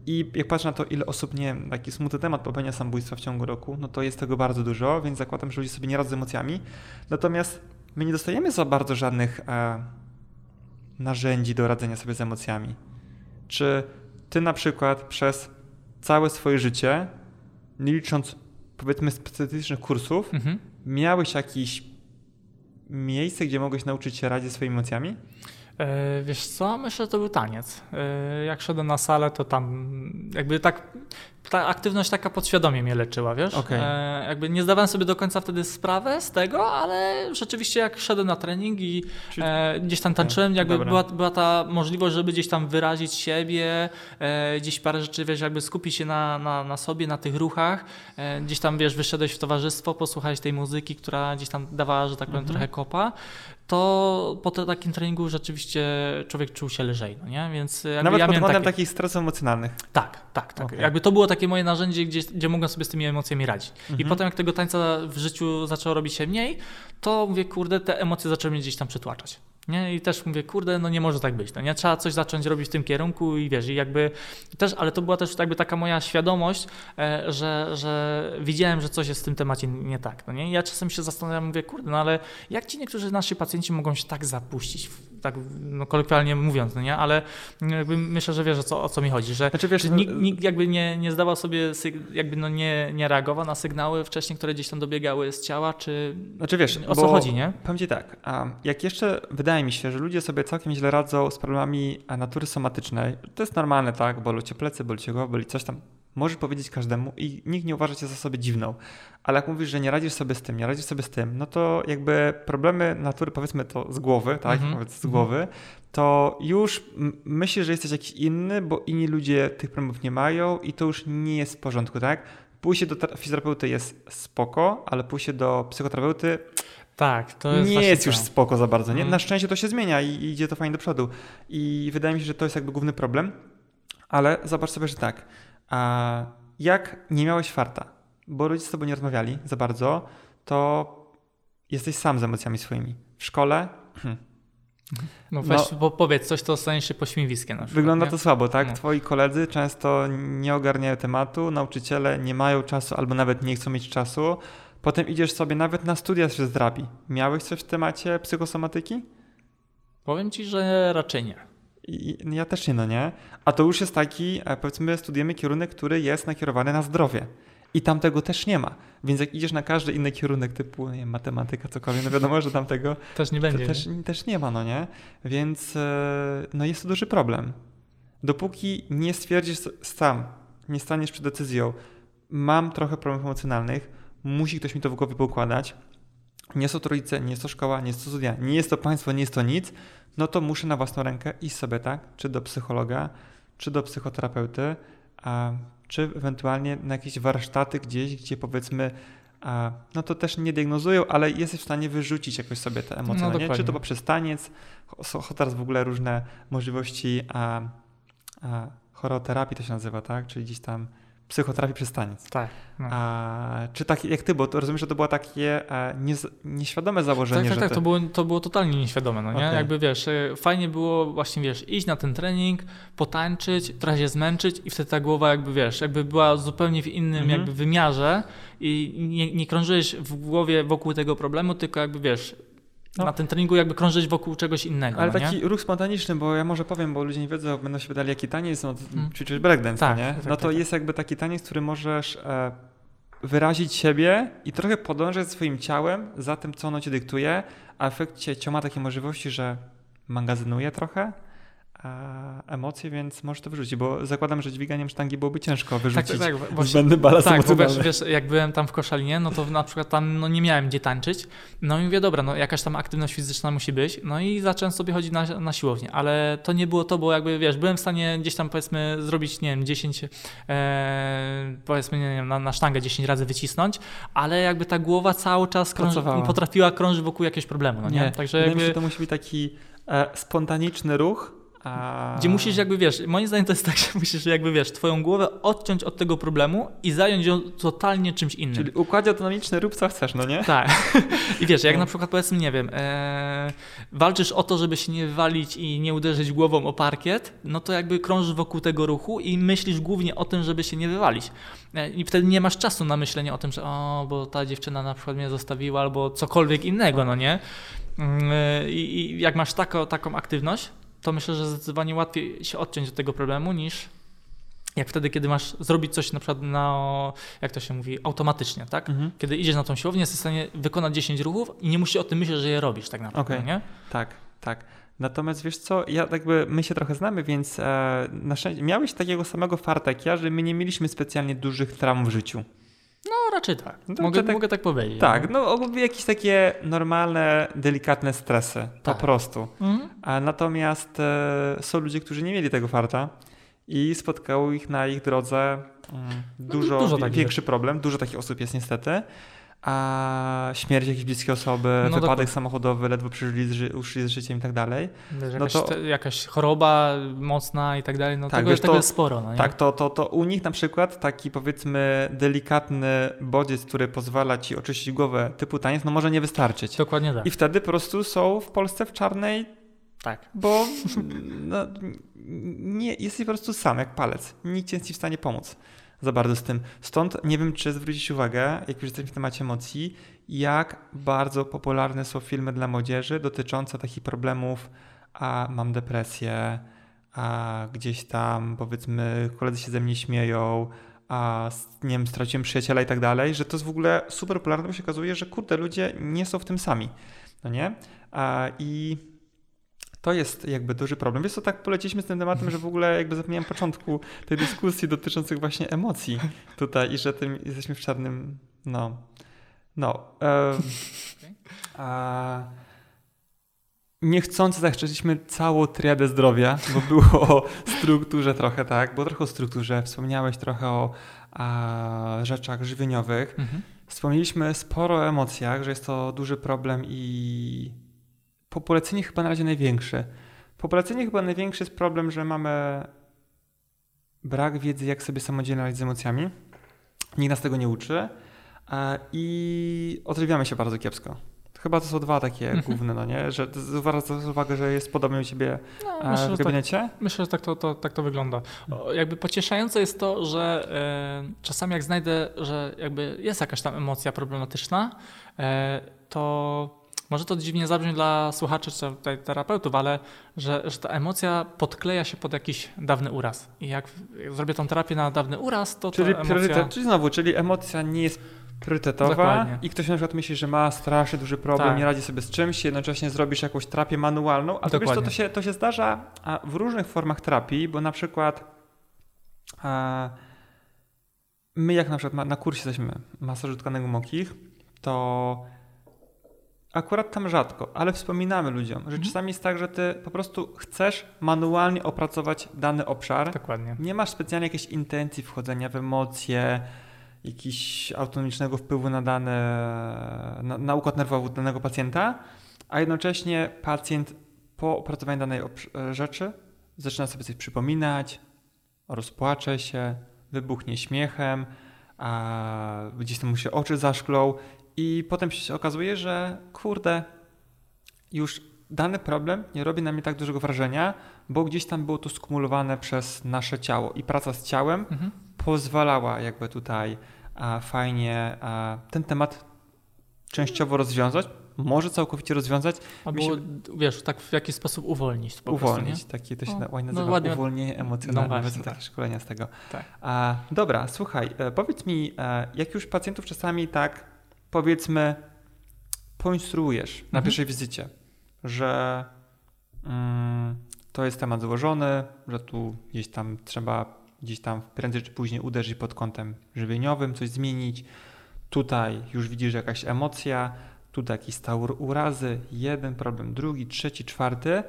I jak patrzę na to, ile osób, nie taki smutny temat popełnia samobójstwa w ciągu roku, no to jest tego bardzo dużo, więc zakładam, że ludzie sobie nie radzą z emocjami. Natomiast my nie dostajemy za bardzo żadnych narzędzi do radzenia sobie z emocjami. Czy ty na przykład przez całe swoje życie, nie licząc powiedzmy specjalistycznych kursów, mhm. miałeś jakieś miejsce, gdzie mogłeś nauczyć się radzić swoimi emocjami? E, wiesz co, myślę, że to był taniec. E, jak szedłem na salę, to tam jakby tak ta aktywność taka podświadomie mnie leczyła, wiesz? Okay. E, jakby nie zdawałem sobie do końca wtedy sprawę z tego, ale rzeczywiście jak szedłem na trening i e, gdzieś tam tańczyłem, jakby była, była, ta możliwość, żeby gdzieś tam wyrazić siebie, gdzieś parę rzeczy, wiesz, jakby skupić się na, na, na sobie, na tych ruchach, gdzieś tam, wiesz, wyszedłeś w towarzystwo, posłuchałeś tej muzyki, która gdzieś tam dawała, że tak powiem, mhm. trochę kopa, to po takim treningu rzeczywiście człowiek czuł się lżej, no nie? Więc Nawet ja pod kątem takich stresów emocjonalnych. Tak, tak, tak. Okay. Jakby to było takie moje narzędzie, gdzie, gdzie mogłem sobie z tymi emocjami radzić. Mhm. I potem jak tego tańca w życiu zaczęło robić się mniej, to mówię, kurde, te emocje zaczęły mnie gdzieś tam przytłaczać. Nie? I też mówię, kurde, no nie może tak być. No nie? Trzeba coś zacząć robić w tym kierunku i wiesz, i jakby też, ale to była też jakby taka moja świadomość, e, że, że widziałem, że coś jest w tym temacie nie tak. No nie? Ja czasem się zastanawiam, mówię, kurde, no ale jak ci niektórzy nasi pacjenci mogą się tak zapuścić, tak no, kolokwialnie mówiąc, no nie? Ale jakby myślę, że wiesz o co, o co mi chodzi, że, znaczy, wiesz, nikt, nikt, jakby nie, nie zdawał sobie, jakby no nie, nie reagował na sygnały wcześniej, które gdzieś tam dobiegały z ciała, czy znaczy, wiesz, o co chodzi, nie? Powiem ci tak, a jak jeszcze wydaje wydaje mi się, że ludzie sobie całkiem źle radzą z problemami natury somatycznej. To jest normalne, tak? Bolą cię plecy, boli cię głowa, boli coś tam. Możesz powiedzieć każdemu i nikt nie uważa cię za sobie dziwną. Ale jak mówisz, że nie radzisz sobie z tym, nie radzisz sobie z tym, no to jakby problemy natury, powiedzmy to z głowy, tak? Mm -hmm. z głowy, to już myślisz, że jesteś jakiś inny, bo inni ludzie tych problemów nie mają i to już nie jest w porządku, tak? Pójście do fizjoterapeuty jest spoko, ale pójście do psychoterapeuty tak, to jest nie jest już spoko za bardzo. Nie? Mm. Na szczęście to się zmienia i, i idzie to fajnie do przodu. I wydaje mi się, że to jest jakby główny problem. Ale zobacz sobie, że tak. A jak nie miałeś farta, bo rodzice z tobą nie rozmawiali za bardzo, to jesteś sam z emocjami swoimi. W szkole. Hmm. No weź, no, powiedz coś, to stanie się pośmiewiskiem. Na przykład, wygląda nie? to słabo, tak? No. Twoi koledzy często nie ogarniają tematu, nauczyciele nie mają czasu albo nawet nie chcą mieć czasu. Potem idziesz sobie nawet na studia się zdrabi. Miałeś coś w temacie psychosomatyki? Powiem ci, że raczej nie. I, ja też nie, no nie. A to już jest taki, e, powiedzmy, studiujemy kierunek, który jest nakierowany na zdrowie. I tam tego też nie ma. Więc jak idziesz na każdy inny kierunek typu nie wiem, matematyka, cokolwiek, no wiadomo, że tam tego <laughs> też nie będzie. Też, nie? też nie ma, no nie? Więc e, no jest to duży problem. Dopóki nie stwierdzisz sam, nie staniesz przed decyzją, mam trochę problemów emocjonalnych, musi ktoś mi to w głowie poukładać. Nie jest to rodzice, nie jest to szkoła, nie jest to studia, nie jest to państwo, nie jest to nic, no to muszę na własną rękę iść sobie, tak? Czy do psychologa, czy do psychoterapeuty, a, czy ewentualnie na jakieś warsztaty gdzieś, gdzie powiedzmy, a, no to też nie diagnozują, ale jesteś w stanie wyrzucić jakoś sobie te emocje. No, no Czy to poprzez taniec, są teraz w ogóle różne możliwości a, a, choroterapii to się nazywa, tak? Czyli gdzieś tam psychoterapii przez taniec. Tak. No. A, czy tak jak ty, bo to rozumiem, że to było takie e, nie, nieświadome założenie. Tak, tak, tak, ty... to, było, to było totalnie nieświadome, no nie? Okay. Jakby wiesz, e, fajnie było właśnie, wiesz, iść na ten trening, potańczyć, trochę się zmęczyć i wtedy ta głowa jakby, wiesz, jakby była zupełnie w innym mhm. jakby wymiarze i nie, nie krążyłeś w głowie wokół tego problemu, tylko jakby, wiesz, no. na tym treningu jakby krążyć wokół czegoś innego. Ale no, taki nie? ruch spontaniczny, bo ja może powiem, bo ludzie nie wiedzą, będą się wydali jaki taniec, no hmm. ćwiczysz breakdance, tak, nie? Tak, no to tak, jest jakby taki taniec, który możesz e, wyrazić siebie i trochę podążać swoim ciałem za tym, co ono ci dyktuje, a w efekcie ciało ma takie możliwości, że magazynuje trochę, emocje, więc możesz to wyrzucić, bo zakładam, że dźwiganiem sztangi byłoby ciężko wyrzucić tak, tak, właśnie, zbędny balast Tak, bo wiesz, wiesz, jak byłem tam w Koszalinie, no to na przykład tam no, nie miałem gdzie tańczyć, no i mówię, dobra, no jakaś tam aktywność fizyczna musi być, no i zacząłem sobie chodzić na, na siłownię, ale to nie było to, bo jakby, wiesz, byłem w stanie gdzieś tam powiedzmy zrobić, nie wiem, 10, e, powiedzmy, nie wiem, na, na sztangę 10 razy wycisnąć, ale jakby ta głowa cały czas krąży, potrafiła krążyć wokół jakiegoś problemu, no nie? nie. Także jakby... to musi być taki e, spontaniczny ruch, a... Gdzie musisz jakby, wiesz, moim zdaniem to jest tak, <laughs> że musisz jakby, wiesz, twoją głowę odciąć od tego problemu i zająć ją totalnie czymś innym. Czyli układ autonomiczny rób co chcesz, no nie? Tak. <laughs> I wiesz, jak no. na przykład powiedzmy, nie wiem, e, walczysz o to, żeby się nie walić i nie uderzyć głową o parkiet, no to jakby krążysz wokół tego ruchu i myślisz głównie o tym, żeby się nie wywalić. E, I wtedy nie masz czasu na myślenie o tym, że o, bo ta dziewczyna na przykład mnie zostawiła albo cokolwiek innego, no nie? Mm, e, I, i jak masz taką, taką aktywność, to myślę, że zdecydowanie łatwiej się odciąć od tego problemu niż jak wtedy, kiedy masz zrobić coś na przykład na, jak to się mówi, automatycznie, tak? Mhm. Kiedy idziesz na tą siłownię, jesteś w stanie wykonać 10 ruchów i nie musisz o tym myśleć, że je robisz tak naprawdę, okay. nie? Tak, tak. Natomiast wiesz co, ja jakby my się trochę znamy, więc e, na szczęście miałeś takiego samego farta jak ja, że my nie mieliśmy specjalnie dużych traum w życiu. No raczej tak. No, mogę, tak- mogę tak powiedzieć. Tak, no jakieś takie normalne, delikatne stresy, po Tak. prostu. Mhm. A natomiast e, są ludzie, którzy nie mieli tego farta i spotkało ich na ich drodze mm, dużo, dużo wie- takich większy problem. Dużo takich osób jest niestety. A śmierć jakiejś bliskiej osoby, No wypadek samochodowy, ledwo przeżyli z, uszli z życiem i tak dalej. Wiesz, No jakaś, to- jakaś choroba mocna i tak dalej, no Tak, tego, wiesz, tego to- jest sporo. No, nie? Tak, to, to, to u nich na przykład taki powiedzmy delikatny bodziec, który pozwala ci oczyścić głowę typu taniec, no może nie wystarczyć. Dokładnie tak. I wtedy po prostu są w Polsce w czarnej Tak. Bo no, nie, jesteś po prostu sam, jak palec. Nikt ci nie jest w stanie pomóc za bardzo z tym. Stąd nie wiem, czy zwrócić uwagę, jak już jesteśmy w temacie emocji, jak bardzo popularne są filmy dla młodzieży dotyczące takich problemów, a mam depresję, a gdzieś tam powiedzmy koledzy się ze mnie śmieją, a nie wiem, straciłem przyjaciela i tak dalej, że to jest w ogóle super popularne, bo się okazuje, że kurde, ludzie nie są w tym sami. No nie? I to jest jakby duży problem. Wiesz co, tak poleciliśmy z tym tematem, że w ogóle jakby zapomniałem początku tej dyskusji dotyczących właśnie emocji tutaj i że tym jesteśmy w czarnym, no, no. E, a, niechcący zachrzczyliśmy całą triadę zdrowia, bo było o strukturze trochę, tak, było trochę o strukturze, wspomniałeś trochę o a, rzeczach żywieniowych. Mhm. Wspomnieliśmy sporo o emocjach, że jest to duży problem i po poleceniu chyba na razie największy. Po poleceniu chyba największy jest problem, że mamy brak wiedzy, jak sobie samodzielnie radzić z emocjami. Nikt nas tego nie uczy e, i odżywiamy się bardzo kiepsko. Chyba to są dwa takie Mhm. główne, no nie? Że zwracasz uwagę, że jest podobnie u ciebie No, e, myślę, w że tak, gabinecie? myślę, że tak to, to, tak to wygląda. O, jakby pocieszające jest to, że e, czasami jak znajdę, że jakby jest jakaś tam emocja problematyczna, to może to dziwnie zabrzmi dla słuchaczy czy tutaj terapeutów, ale że, że ta emocja podkleja się pod jakiś dawny uraz. I jak, jak zrobię tą terapię na dawny uraz, to Czyli ta emocja... czyli znowu, czyli emocja nie jest priorytetowa Dokładnie. i ktoś na przykład myśli, że ma strasznie duży problem, Tak. nie radzi sobie z czymś, jednocześnie zrobisz jakąś terapię manualną, a to wiesz co, to się, to się zdarza w różnych formach terapii, bo na przykład a, my jak na przykład na kursie jesteśmy masażu tkanek głębokich, to akurat tam rzadko, ale wspominamy ludziom, że Mhm. czasami jest tak, że ty po prostu chcesz manualnie opracować dany obszar, Dokładnie. nie masz specjalnie jakiejś intencji wchodzenia w emocje, jakiegoś autonomicznego wpływu na dane, na, na układ nerwowy danego pacjenta, a jednocześnie pacjent po opracowaniu danej obsz- rzeczy zaczyna sobie coś przypominać, rozpłacze się, wybuchnie śmiechem, a gdzieś tam mu się oczy zaszklą i potem się okazuje, że kurde, już dany problem nie robi na mnie tak dużego wrażenia, bo gdzieś tam było to skumulowane przez nasze ciało i praca z ciałem Mhm. pozwalała jakby tutaj a, fajnie a, ten temat częściowo rozwiązać, może całkowicie rozwiązać, Albo, się- wiesz, tak w jakiś sposób uwolnić po uwolnić. prostu, Takie to się O, ładnie no nazywa ładnie- uwolnienie emocjonalne. No No właśnie, takie tak. szkolenia z tego. Tak. A, dobra, słuchaj, e, powiedz mi, e, jak już pacjentów czasami tak powiedzmy poinstruujesz na Mhm. pierwszej wizycie, że mm, to jest temat złożony, że tu gdzieś tam trzeba gdzieś tam prędzej czy później uderzyć pod kątem żywieniowym, coś zmienić. Tutaj już widzisz jakaś emocja, tutaj jakiś stał urazy, jeden problem, drugi, trzeci, czwarty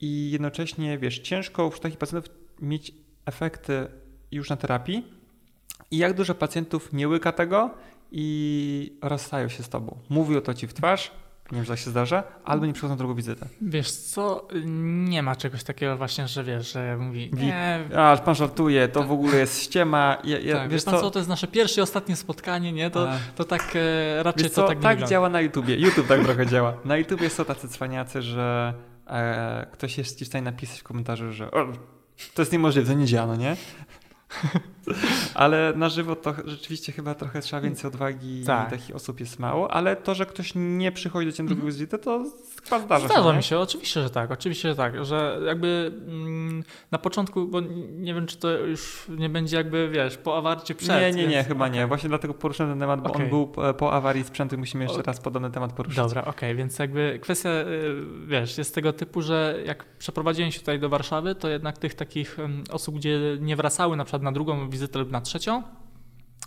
i jednocześnie, wiesz, ciężko wśród takich pacjentów mieć efekty już na terapii i jak dużo pacjentów nie łyka tego i rozstają się z tobą. Mówią to ci w twarz, nie wiem, że tak się zdarza, albo nie przychodzą na drugą wizytę. Wiesz co, nie ma czegoś takiego właśnie, że wiesz, że mówi, Wi- nie, A, pan żartuje, to w ogóle jest ściema. Ja, ja, tak, wiesz pan co? to jest nasze pierwsze i ostatnie spotkanie, nie? To, A, to tak e, raczej wiesz to co, tak nie tak wygląda. działa na YouTubie. YouTube tak trochę działa. Na YouTubie są tacy cwaniacy, że e, ktoś jest ci w stanie napisać w komentarzu, że o, to jest niemożliwe, to nie działa, no nie? <laughs> Ale na żywo to rzeczywiście chyba trochę trzeba więcej odwagi Tak. i takich osób jest mało, ale to, że ktoś nie przychodzi do ciebie na drugą wizytę, to chyba zdarza, Zdarza się. nie? mi się, oczywiście, że tak, oczywiście, że tak, że jakby mm, na początku, bo nie wiem, czy to już nie będzie jakby, wiesz, po awarcie przed. Nie, nie, nie, więc- chyba nie. okej. Właśnie dlatego poruszyłem ten temat, bo Okej. on był po, awarii sprzętu i musimy jeszcze raz podobny temat poruszyć. Dobra, okej, więc jakby kwestia, y, wiesz, jest tego typu, że jak przeprowadziłem się tutaj do Warszawy, to jednak tych takich ym, osób, gdzie nie wracały na przykład na drugą wizytę lub na trzecią,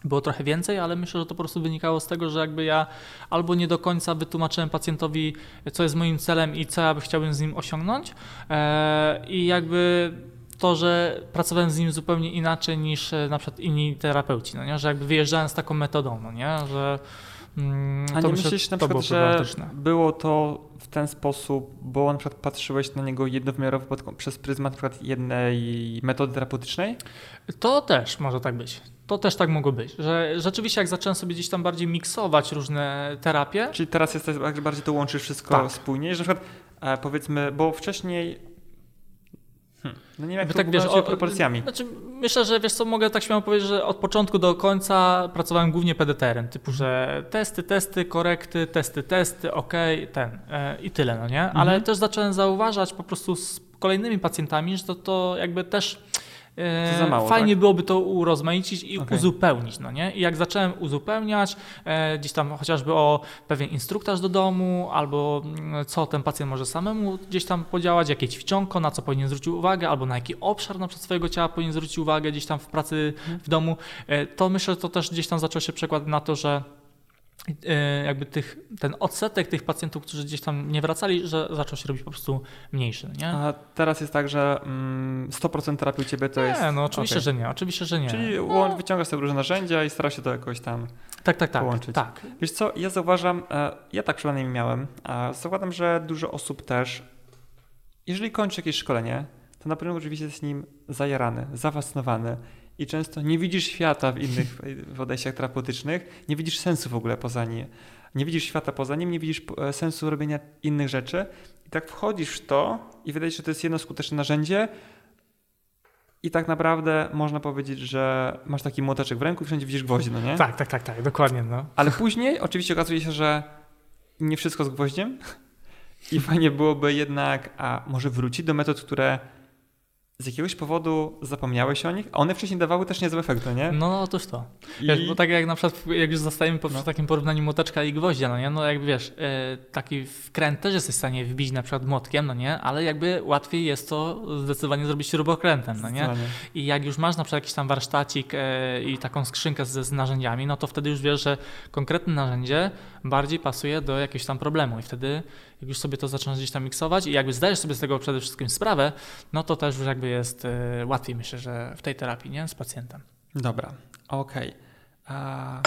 było trochę więcej, ale myślę, że to po prostu wynikało z tego, że jakby ja albo nie do końca wytłumaczyłem pacjentowi, co jest moim celem i co ja by chciałbym z nim osiągnąć e, i jakby to, że pracowałem z nim zupełnie inaczej niż e, na przykład inni terapeuci, no nie? że jakby wyjeżdżałem z taką metodą, no nie? że mm, A to nie myślę, myślisz na to było przykład, że było to w ten sposób, bo na przykład patrzyłeś na niego jednowymiarowo przez pryzmat na przykład jednej metody terapeutycznej? To też może tak być. To też tak mogło być, że rzeczywiście jak zacząłem sobie gdzieś tam bardziej miksować różne terapie, Czyli teraz jest że bardziej to łączysz wszystko Tak. spójnie, że na przykład e, powiedzmy, bo wcześniej Hmm, no nie wiem, jak Jakby to tak wiesz, wiesz, o- proporcjami. Znaczy, myślę, że wiesz co, mogę tak śmiało powiedzieć, że od początku do końca pracowałem głównie PDTR-em, typu, że testy, testy, korekty, testy, testy, ok, ten e, i tyle, no nie? Ale Mhm. też zacząłem zauważać po prostu z kolejnymi pacjentami, że to, to jakby też e, za mało, fajnie tak? byłoby to urozmaicić i Okej. uzupełnić, no nie? I jak zacząłem uzupełniać, e, gdzieś tam chociażby o pewien instruktaż do domu, albo mm, co ten pacjent może samemu gdzieś tam podziałać, jakie ćwiczonko, na co powinien zwrócić uwagę, albo na jaki obszar na przykład swojego ciała powinien zwrócić uwagę gdzieś tam w pracy w domu, e, to myślę, że to też gdzieś tam zaczął się przekład na to, że jakby tych, ten odsetek tych pacjentów, którzy gdzieś tam nie wracali, że zaczął się robić po prostu mniejszy, no nie? A teraz jest tak, że mm, 100% terapii u ciebie to jest... nie, no oczywiście, okej. że nie, oczywiście, że nie. Czyli łą- wyciągasz sobie różne narzędzia i starasz się to jakoś tam... tak, tak, tak, połączyć. tak. Wiesz co, ja zauważam, e, ja tak przynajmniej miałem, a zakładam, że dużo osób też, jeżeli kończy jakieś szkolenie, to na pewno oczywiście jest nim zajarany, zafascynowany i często nie widzisz świata w innych w odejściach terapeutycznych, nie widzisz sensu w ogóle poza nim. Nie widzisz świata poza nim, nie widzisz e, sensu robienia innych rzeczy i tak wchodzisz w to i wydaje się, że to jest jedno skuteczne narzędzie i tak naprawdę można powiedzieć, że masz taki młoteczek w ręku i wszędzie widzisz gwoździe, no nie? Tak, tak, tak, tak, dokładnie, no. Ale później oczywiście okazuje się, że nie wszystko z gwoździem <laughs> i fajnie byłoby jednak, a może wrócić do metod, które z jakiegoś powodu zapomniałeś o nich, a one wcześniej dawały też niezłe efekty, nie? No, otóż to. I... Wiesz, bo tak jak na przykład, jak już zostajemy po No. takim porównaniu młoteczka i gwoździa, no nie, no jak wiesz, e, taki wkręt też jesteś w stanie wbić na przykład młotkiem, no nie, ale jakby łatwiej jest to zdecydowanie zrobić śrubokrętem, no nie. I jak już masz na przykład jakiś tam warsztacik e, i taką skrzynkę z, z narzędziami, no to wtedy już wiesz, że konkretne narzędzie bardziej pasuje do jakiegoś tam problemu i wtedy jak już sobie to zaczynasz gdzieś tam miksować i jakby zdajesz sobie z tego przede wszystkim sprawę, no to też już jakby jest e, łatwiej myślę, że w tej terapii, nie, z pacjentem. Dobra, okej. A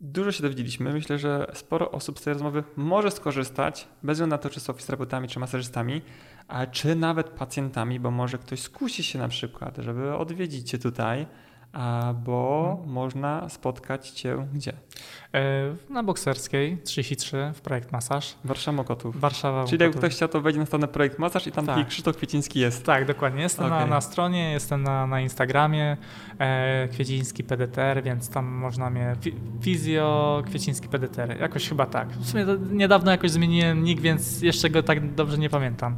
Dużo się dowiedzieliśmy. Myślę, że sporo osób z tej rozmowy może skorzystać, bez względu na to, czy są fizjoterapeutami, czy masażystami, a czy nawet pacjentami, bo może ktoś skusi się na przykład, żeby odwiedzić Cię tutaj, bo Mhm. można spotkać Cię gdzie? E, Na Bokserskiej 33 w projekt Masaż. Warszawa Mokotów. Warszawa. Czyli jak ktoś chciał, to wejdzie na stronę Projekt Masaż i tam Tak. Krzysztof Kwieciński jest. Tak, dokładnie. Jestem na, Okej. na stronie, jestem na, na Instagramie e, Kwieciński PDTR, więc tam można mnie. Fi, fizjo Kwieciński PDTR. Jakoś chyba tak. W sumie niedawno jakoś zmieniłem nick, więc jeszcze go tak dobrze nie pamiętam.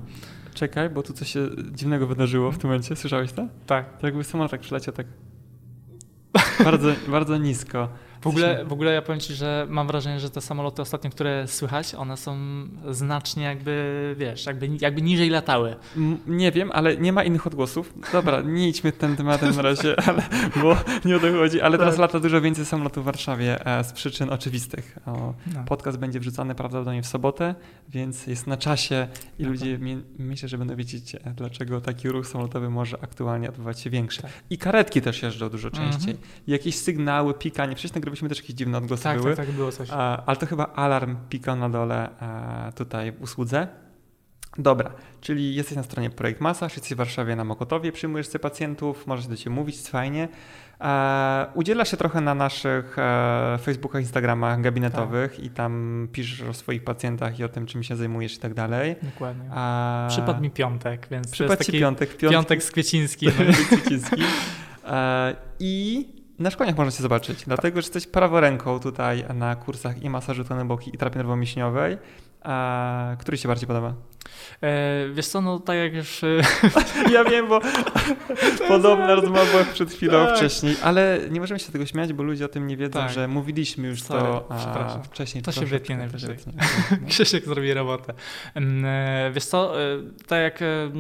Czekaj, bo tu coś się dziwnego wydarzyło w tym momencie. Słyszałeś to? Tak. To jakby samolot tak przyleciał tak bardzo, bardzo nisko. W ogóle, w ogóle ja powiem Ci, że mam wrażenie, że te samoloty ostatnio, które słychać, one są znacznie jakby, wiesz, jakby, jakby niżej latały. M- Nie wiem, ale nie ma innych odgłosów. Dobra, nie idźmy tym tematem na razie, <laughs> ale, bo nie o to chodzi. Ale teraz Tak. lata dużo więcej samolotów w Warszawie e, z przyczyn oczywistych. O, No. podcast będzie wrzucany prawdopodobnie w sobotę, więc jest na czasie i Dobra. ludzie mi, myślę, że będą wiedzieć, e, dlaczego taki ruch samolotowy może aktualnie odbywać się większy. Tak. I karetki też jeżdżą dużo Mhm. częściej. I jakieś sygnały, pikanie. Wcześniej nagrywaliśmy też jakieś dziwne odgłosy Tak, były. tak, tak, było coś. A, ale to chyba alarm pikał na dole e, tutaj w usłudze. Dobra, czyli jesteś na stronie Projekt Masaż, jesteś w Warszawie na Mokotowie, przyjmujesz sobie pacjentów, możesz do Ciebie mówić, jest fajnie. E, udzielasz się trochę na naszych e, Facebookach, Instagramach gabinetowych i tam piszesz o swoich pacjentach i o tym, czym się zajmujesz i tak dalej. Dokładnie. E, Przypadł mi piątek, więc to Przypadł jest Ci taki piątek, piątek, piątek z Kwieciński. <laughs> Kwieciński. E, I na szkoleniach można się zobaczyć, dlatego że jesteś praworęką tutaj na kursach i masażu tony boki i terapii nerwowo-mięśniowej. A który się bardziej podoba? E, wiesz co, no tak jak już... e, <laughs> Ja wiem, bo <laughs> podobna rozmowa była przed chwilą Tak. wcześniej, ale nie możemy się tego śmiać, bo ludzie o tym nie wiedzą, Tak. że mówiliśmy już Sorry, to a, wcześniej. To się wytnie najwyżej. <laughs> Krzysiek zrobi robotę. Em, e, Wiesz co, e, tak jak e, m,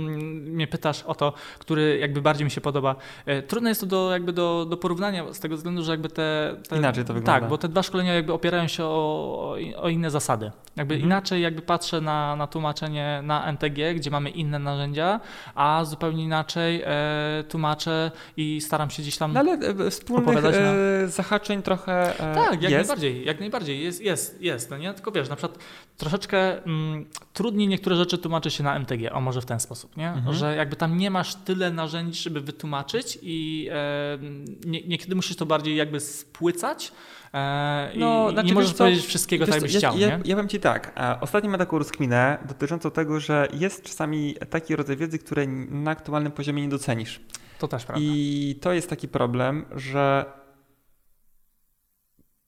mnie pytasz o to, który jakby bardziej mi się podoba, e, trudno jest to do, jakby do, do porównania z tego względu, że jakby te, te... Inaczej to wygląda. Tak, bo te dwa szkolenia jakby opierają się o, o inne zasady. Jakby Mhm. inaczej jakby patrzę na, na tłumaczenie na NTG, gdzie mamy inne narzędzia, a zupełnie inaczej e, tłumaczę i staram się gdzieś tam... No ale e, wspólnych Opowiadać na- e, zahaczeń trochę e, Tak, jak jest. najbardziej, jak najbardziej, jest, jest, jest, no nie? Tylko wiesz, na przykład troszeczkę mm, trudniej niektóre rzeczy tłumaczy się na MTG, o może w ten sposób, nie? Mhm. Że jakby tam nie masz tyle narzędzi, żeby wytłumaczyć i e, nie, niekiedy musisz to bardziej jakby spłycać e, No, i, znaczy, nie możesz co, powiedzieć wszystkiego tak, co, chciał, ja, nie? ja powiem Ci tak, e, ostatnio miałem taką rozkminę dotyczącą tego, że jest czasami taki rodzaj wiedzy, które na aktualnym poziomie nie docenisz. To też prawda. I to jest taki problem, że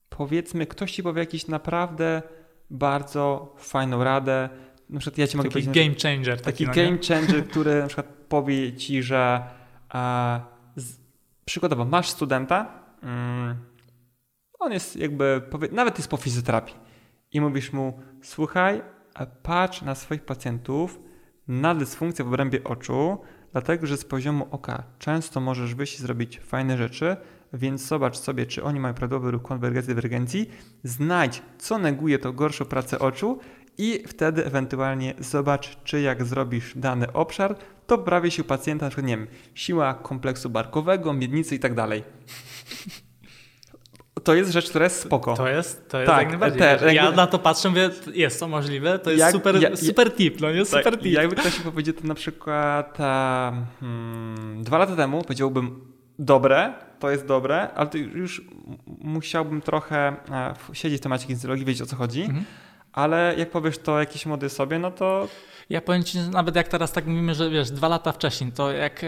powiedzmy, ktoś ci powie jakąś naprawdę bardzo fajną radę. Na przykład ja ci mogę Taki powiedzieć, game changer. taki Taki, no game changer, który na przykład powie ci, że e, z, przykładowo masz studenta, mm, on jest jakby, nawet jest po fizjoterapii i mówisz mu, słuchaj, patrz na swoich pacjentów na dysfunkcję w obrębie oczu, dlatego że z poziomu oka często możesz wyjść i zrobić fajne rzeczy, więc zobacz sobie, czy oni mają prawidłowy ruch konwergencji, dywergencji, znajdź, co neguje tą gorszą pracę oczu i wtedy ewentualnie zobacz, czy jak zrobisz dany obszar, to poprawi się u pacjenta, na przykład, nie wiem, siła kompleksu barkowego, miednicy i tak dalej. To jest rzecz, która jest spoko. To jest, to jest Tak, jak najbardziej. te- ja na to patrzę, mówię, jest to możliwe, to jest Jak- super, ja- super tip, no nie? Super Tak, tip. jakby ktoś mi powiedział to na przykład e, hmm, dwa lata temu, powiedziałbym dobre, to jest dobre, ale to już musiałbym trochę e, siedzieć w temacie kinesiologii, wiedzieć o co chodzi, Mhm. ale jak powiesz to jakiejś młodej sobie, no to Ja powiem Ci, nawet jak teraz tak mówimy, że wiesz, dwa lata wcześniej, to jak e,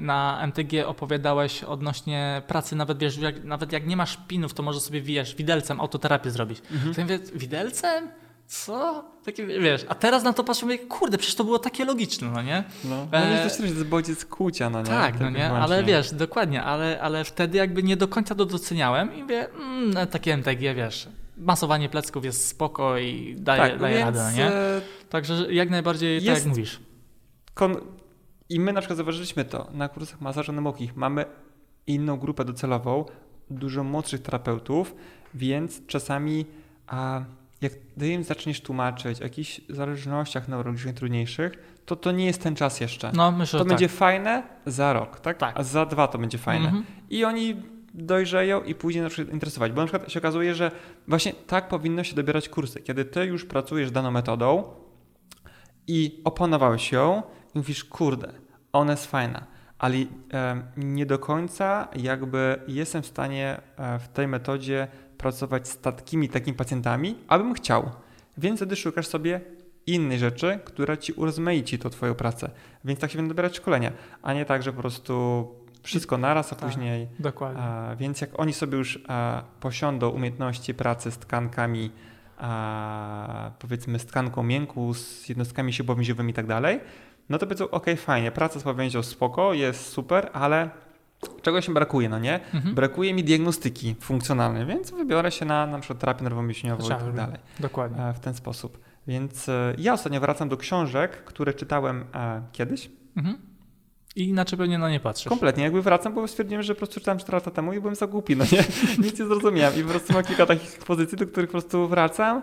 na MTG opowiadałeś odnośnie pracy, nawet wiesz, jak, nawet jak nie masz pinów, to może sobie wiesz, widelcem autoterapię zrobić. Mhm. To ja mówię, widelcem? Co? Takie, wiesz, a teraz na to patrzę, mówię, kurde, przecież to było takie logiczne, no nie? no, E, no jest też bodziec kłucia, no nie? Tak, no nie, ale wiesz, dokładnie, ale, ale wtedy jakby nie do końca to doceniałem i mówię, mm, takie MTG, wiesz, masowanie plecków jest spoko i daje, tak, daje radę, no nie? Także jak najbardziej tak jest- jak mówisz. kon... I my na przykład zauważyliśmy to na kursach masażu nemokich. Mamy inną grupę docelową, dużo młodszych terapeutów, więc czasami a jak ty im zaczniesz tłumaczyć o jakichś zależnościach neurologicznych trudniejszych, to to nie jest ten czas jeszcze. No myślę, to będzie fajne za rok, tak? Tak. A za dwa to będzie fajne. Mhm. I oni dojrzeją i później na przykład interesować. Bo na przykład się okazuje, że właśnie tak powinno się dobierać kursy. Kiedy ty już pracujesz daną metodą i opanowałeś ją i mówisz, kurde, ona jest fajna, ale em, nie do końca jakby jestem w stanie e, w tej metodzie pracować z takimi takimi pacjentami, abym chciał. Więc wtedy szukasz sobie innej rzeczy, która ci urozmaici tą twoją pracę. Więc tak się będą dobierać szkolenia, a nie tak, że po prostu wszystko naraz, a Tak. później Dokładnie. a, więc jak oni sobie już a, posiądą umiejętności pracy z tkankami, a, powiedzmy z tkanką miękką, z jednostkami siłowo-więziowymi i tak dalej, no to powiedzą, ok, fajnie, praca z powięzią spoko, jest super, ale czegoś mi brakuje, no nie? Mhm. Brakuje mi diagnostyki funkcjonalnej, więc wybiorę się na na przykład terapię nerwowo-mięśniową i tak dalej. Dokładnie. E, w ten sposób. Więc e, ja ostatnio wracam do książek, które czytałem e, kiedyś, Mhm. I inaczej pewnie na nie patrzysz. Kompletnie, jakby wracam, bo stwierdziłem, że po prostu czytałem 4 lata temu i byłem za głupi, no nie? <laughs> Nic nie zrozumiałem i po prostu mam kilka takich pozycji, do których po prostu wracam,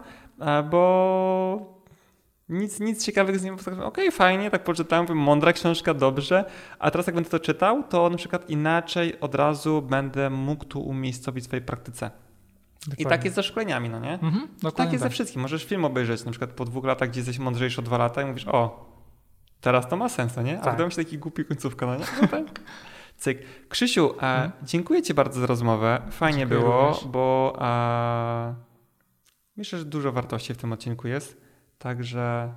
bo nic, nic ciekawego z nim, okej, fajnie, tak poczytałem, mówię, mądra książka, dobrze, a teraz jak będę to czytał, to na przykład inaczej od razu będę mógł tu umiejscowić w swojej praktyce. I Dokładnie. tak jest ze szkoleniami, no nie? Mhm. Tak jest ze wszystkim. Możesz film obejrzeć na przykład po dwóch latach, gdzie jesteś mądrzejszy o dwa lata i mówisz, o, teraz to ma sens, no nie? A Tak. wydaje mi się taki głupi końcówka, no nie? No tak. <laughs> Cyk. Krzysiu, Mhm. dziękuję Ci bardzo za rozmowę. Fajnie Dziękuję było, również. bo e, myślę, że dużo wartości w tym odcinku jest. Także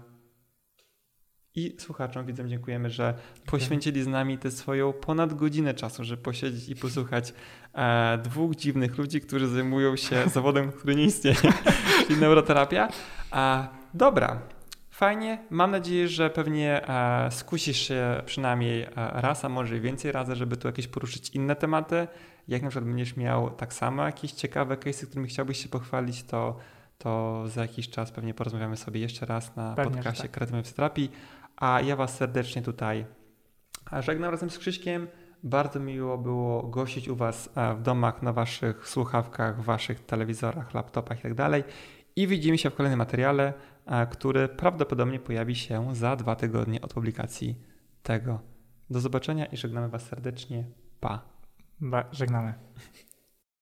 I słuchaczom, widzom dziękujemy, że poświęcili z nami tę swoją ponad godzinę czasu, żeby posiedzieć i posłuchać e, dwóch dziwnych ludzi, którzy zajmują się <laughs> zawodem, który nie istnieje, <laughs> czyli neuroterapia. E, dobra, fajnie. Mam nadzieję, że pewnie e, skusisz się przynajmniej e, raz, a może i więcej razy, żeby tu jakieś poruszyć inne tematy. Jak na przykład będziesz miał tak samo jakieś ciekawe case'y, którymi chciałbyś się pochwalić, to to za jakiś czas pewnie porozmawiamy sobie jeszcze raz na Pewnie, że podcaście tak. Kreatywnej Terapii. A ja Was serdecznie tutaj żegnam razem z Krzyśkiem. Bardzo miło było gościć u Was e, w domach, na Waszych słuchawkach, Waszych telewizorach, laptopach itd. I widzimy się w kolejnym materiale, e, który prawdopodobnie pojawi się za dwa tygodnie od publikacji tego. Do zobaczenia i żegnamy Was serdecznie. Pa. Ba- żegnamy.